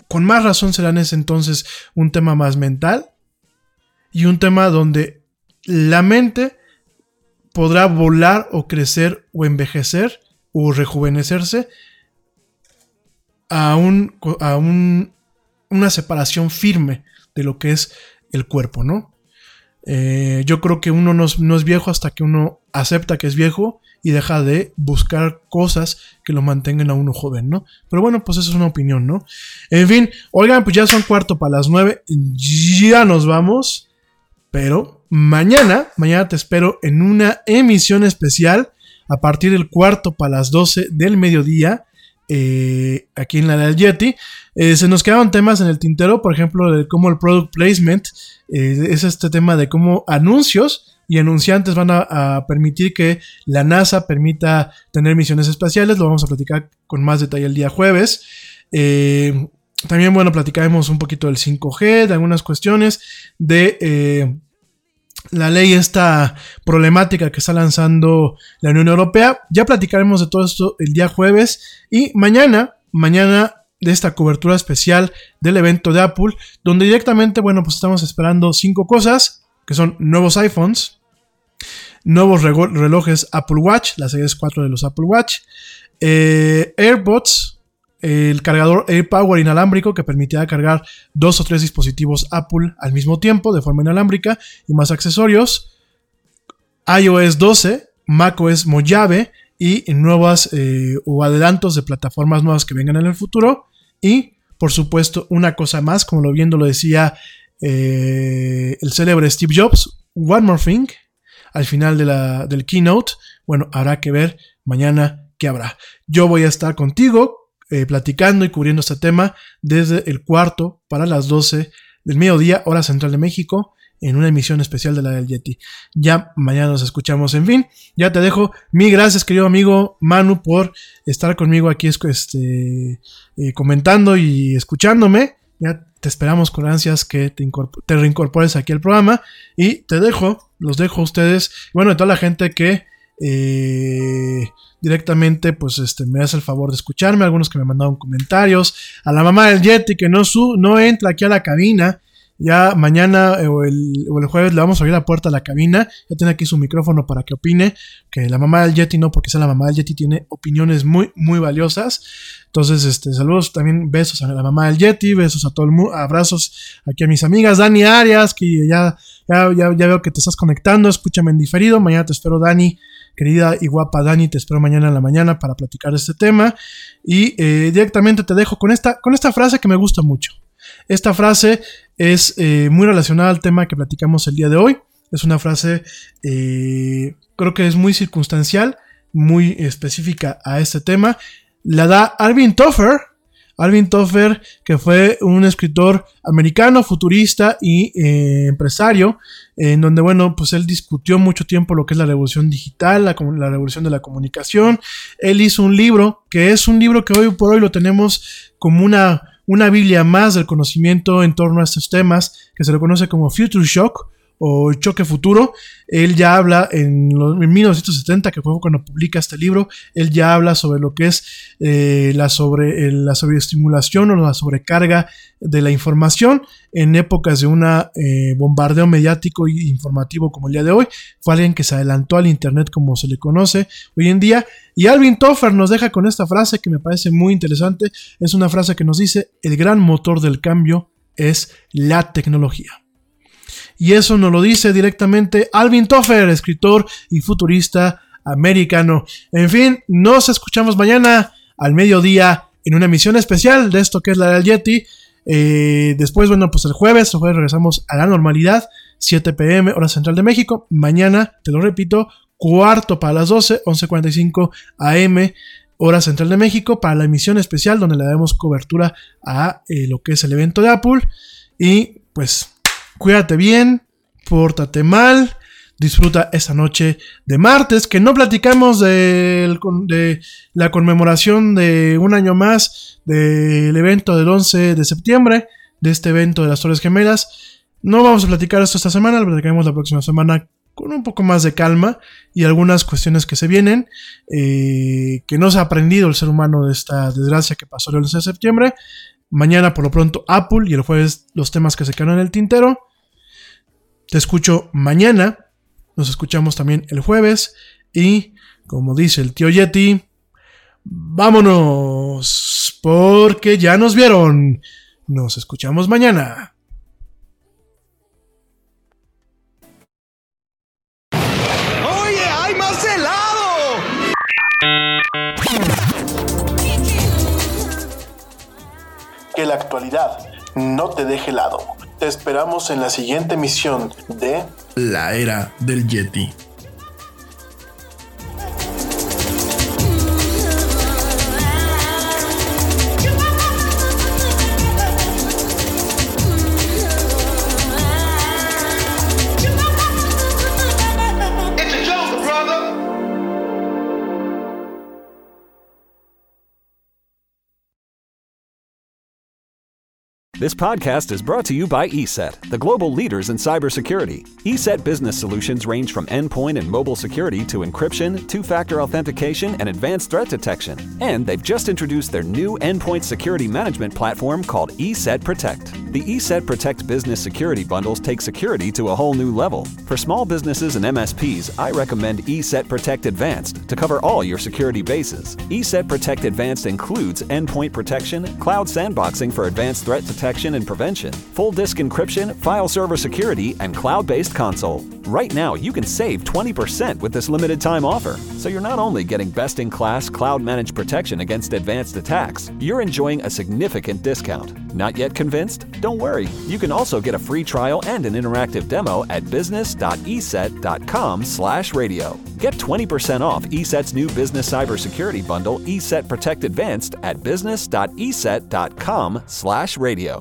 con más razón será en ese entonces un tema más mental y un tema donde la mente podrá volar o crecer o envejecer o rejuvenecerse a, un, a un, una separación firme de lo que es el cuerpo, ¿no? Eh, yo creo que uno no es, viejo hasta que uno acepta que es viejo y deja de buscar cosas que lo mantengan a uno joven, ¿no? Pero bueno, pues eso es una opinión, ¿no? En fin, oigan, pues ya son cuarto para las nueve, ya nos vamos, pero Mañana, mañana te espero en una emisión especial a partir del cuarto para las 12 del mediodía. Eh, aquí en la del Yeti. Eh, se nos quedaron temas en el tintero, por ejemplo, de cómo el product placement eh, es este tema de cómo anuncios y anunciantes van a, permitir que la NASA permita tener misiones espaciales. Lo vamos a platicar con más detalle el día jueves. también, bueno, platicaremos un poquito del 5G, de algunas cuestiones de la ley, esta problemática que está lanzando la Unión Europea. Ya platicaremos de todo esto el día jueves y mañana, mañana de esta cobertura especial del evento de Apple, donde directamente, bueno, pues estamos esperando cinco cosas, que son nuevos iPhones, nuevos relojes Apple Watch, la serie 4 de los Apple Watch, eh, AirPods, el cargador AirPower inalámbrico que permitirá cargar dos o tres dispositivos Apple al mismo tiempo de forma inalámbrica y más accesorios, iOS 12, macOS Mojave y nuevas eh, o adelantos de plataformas nuevas que vengan en el futuro. Y por supuesto una cosa más, como lo viendo lo decía eh, el célebre Steve Jobs, One More Thing, al final de la, del keynote, bueno, habrá que ver mañana qué habrá. Yo voy a estar contigo eh, platicando y cubriendo este tema desde el cuarto para las 12 del mediodía, hora central de México, en una emisión especial de la del Yeti. Ya mañana nos escuchamos. En fin, ya te dejo. Mil gracias, querido amigo Manu, por estar conmigo aquí este, eh, comentando y escuchándome. Ya te esperamos con ansias que te, te, reincorpores aquí al programa. Y te dejo, los dejo a ustedes. Bueno, a toda la gente que eh, directamente pues este, me hace el favor de escucharme. Algunos que me mandaron comentarios. A la mamá del Yeti que no, su, no entra aquí a la cabina. Ya mañana eh, o, el, jueves le vamos a abrir la puerta a la cabina. Ya tiene aquí su micrófono para que opine. Que la mamá del Yeti no, porque sea la mamá del Yeti, tiene opiniones muy, muy valiosas. Entonces, este, saludos también, besos a la mamá del Yeti, besos a todo el mundo, abrazos aquí a mis amigas, Dani Arias, que ya, ya, ya, ya veo que te estás conectando. Escúchame en diferido. Mañana te espero, Dani. Querida y guapa Dani, te espero mañana en la mañana para platicar este tema. Y eh, directamente te dejo con esta, con esta frase que me gusta mucho. Esta frase es eh, muy relacionada al tema que platicamos el día de hoy. Es una frase, eh, creo que es muy circunstancial, muy específica a este tema. La da Alvin Toffer. Alvin Toffer, que fue un escritor americano, futurista y eh, empresario, en donde, bueno, pues él discutió mucho tiempo lo que es la revolución digital, la, la, revolución de la comunicación. Él hizo un libro, que es un libro que hoy por hoy lo tenemos como una una Biblia más del conocimiento en torno a estos temas, que se le conoce como Future Shock o Choque Futuro. Él ya habla en, 1970, que fue cuando publica este libro, él ya habla sobre lo que es eh, la, sobre, la sobreestimulación o la sobrecarga de la información en épocas de un eh, bombardeo mediático e informativo como el día de hoy. Fue alguien que se adelantó al Internet como se le conoce hoy en día. Y Alvin Toffer nos deja con esta frase que me parece muy interesante. Es una frase que nos dice, el gran motor del cambio es la tecnología. Y eso nos lo dice directamente Alvin Toffer, escritor y futurista americano. En fin, nos escuchamos mañana al mediodía en una emisión especial de esto que es la del Yeti. Eh, después, bueno, pues el jueves, el jueves regresamos a la normalidad, 7 pm, hora central de México. Mañana, te lo repito, cuarto para las 12, 11.45 am, hora central de México, para la emisión especial donde le damos cobertura a eh, lo que es el evento de Apple. Y pues cuídate bien, pórtate mal, disfruta esta noche de martes, que no platicamos de, la conmemoración de un año más del evento del 11 de septiembre, de este evento de las Torres Gemelas. No vamos a platicar esto esta semana, lo platicaremos la próxima semana con un poco más de calma y algunas cuestiones que se vienen, eh, que no se ha aprendido el ser humano de esta desgracia que pasó el 11 de septiembre. Mañana por lo pronto Apple y el jueves los temas que se quedaron en el tintero. Te escucho mañana. Nos escuchamos también el jueves. Y, como dice el tío Yeti, vámonos. Porque ya nos vieron. Nos escuchamos mañana. ¡Oye, hay más helado! Que la actualidad no te deje helado. Te esperamos en la siguiente emisión de La Era del Yeti. This podcast is brought to you by ESET, the global leaders in cybersecurity. ESET business solutions range from endpoint and mobile security to encryption, two factor authentication, and advanced threat detection. And they've just introduced their new endpoint security management platform called ESET Protect. The ESET Protect business security bundles take security to a whole new level. For small businesses and MSPs, I recommend ESET Protect Advanced to cover all your security bases. ESET Protect Advanced includes endpoint protection, cloud sandboxing for advanced threat detection and prevention, full disk encryption, file server security, and cloud based console. Right now, you can save 20% with this limited time offer. So you're not only getting best in class cloud managed protection against advanced attacks, you're enjoying a significant discount. Not yet convinced? Don't worry. You can also get a free trial and an interactive demo at business.eset.com/radio. Get 20% off ESET's new business cybersecurity bundle, ESET Protect Advanced, at business.eset.com/radio.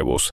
huevos.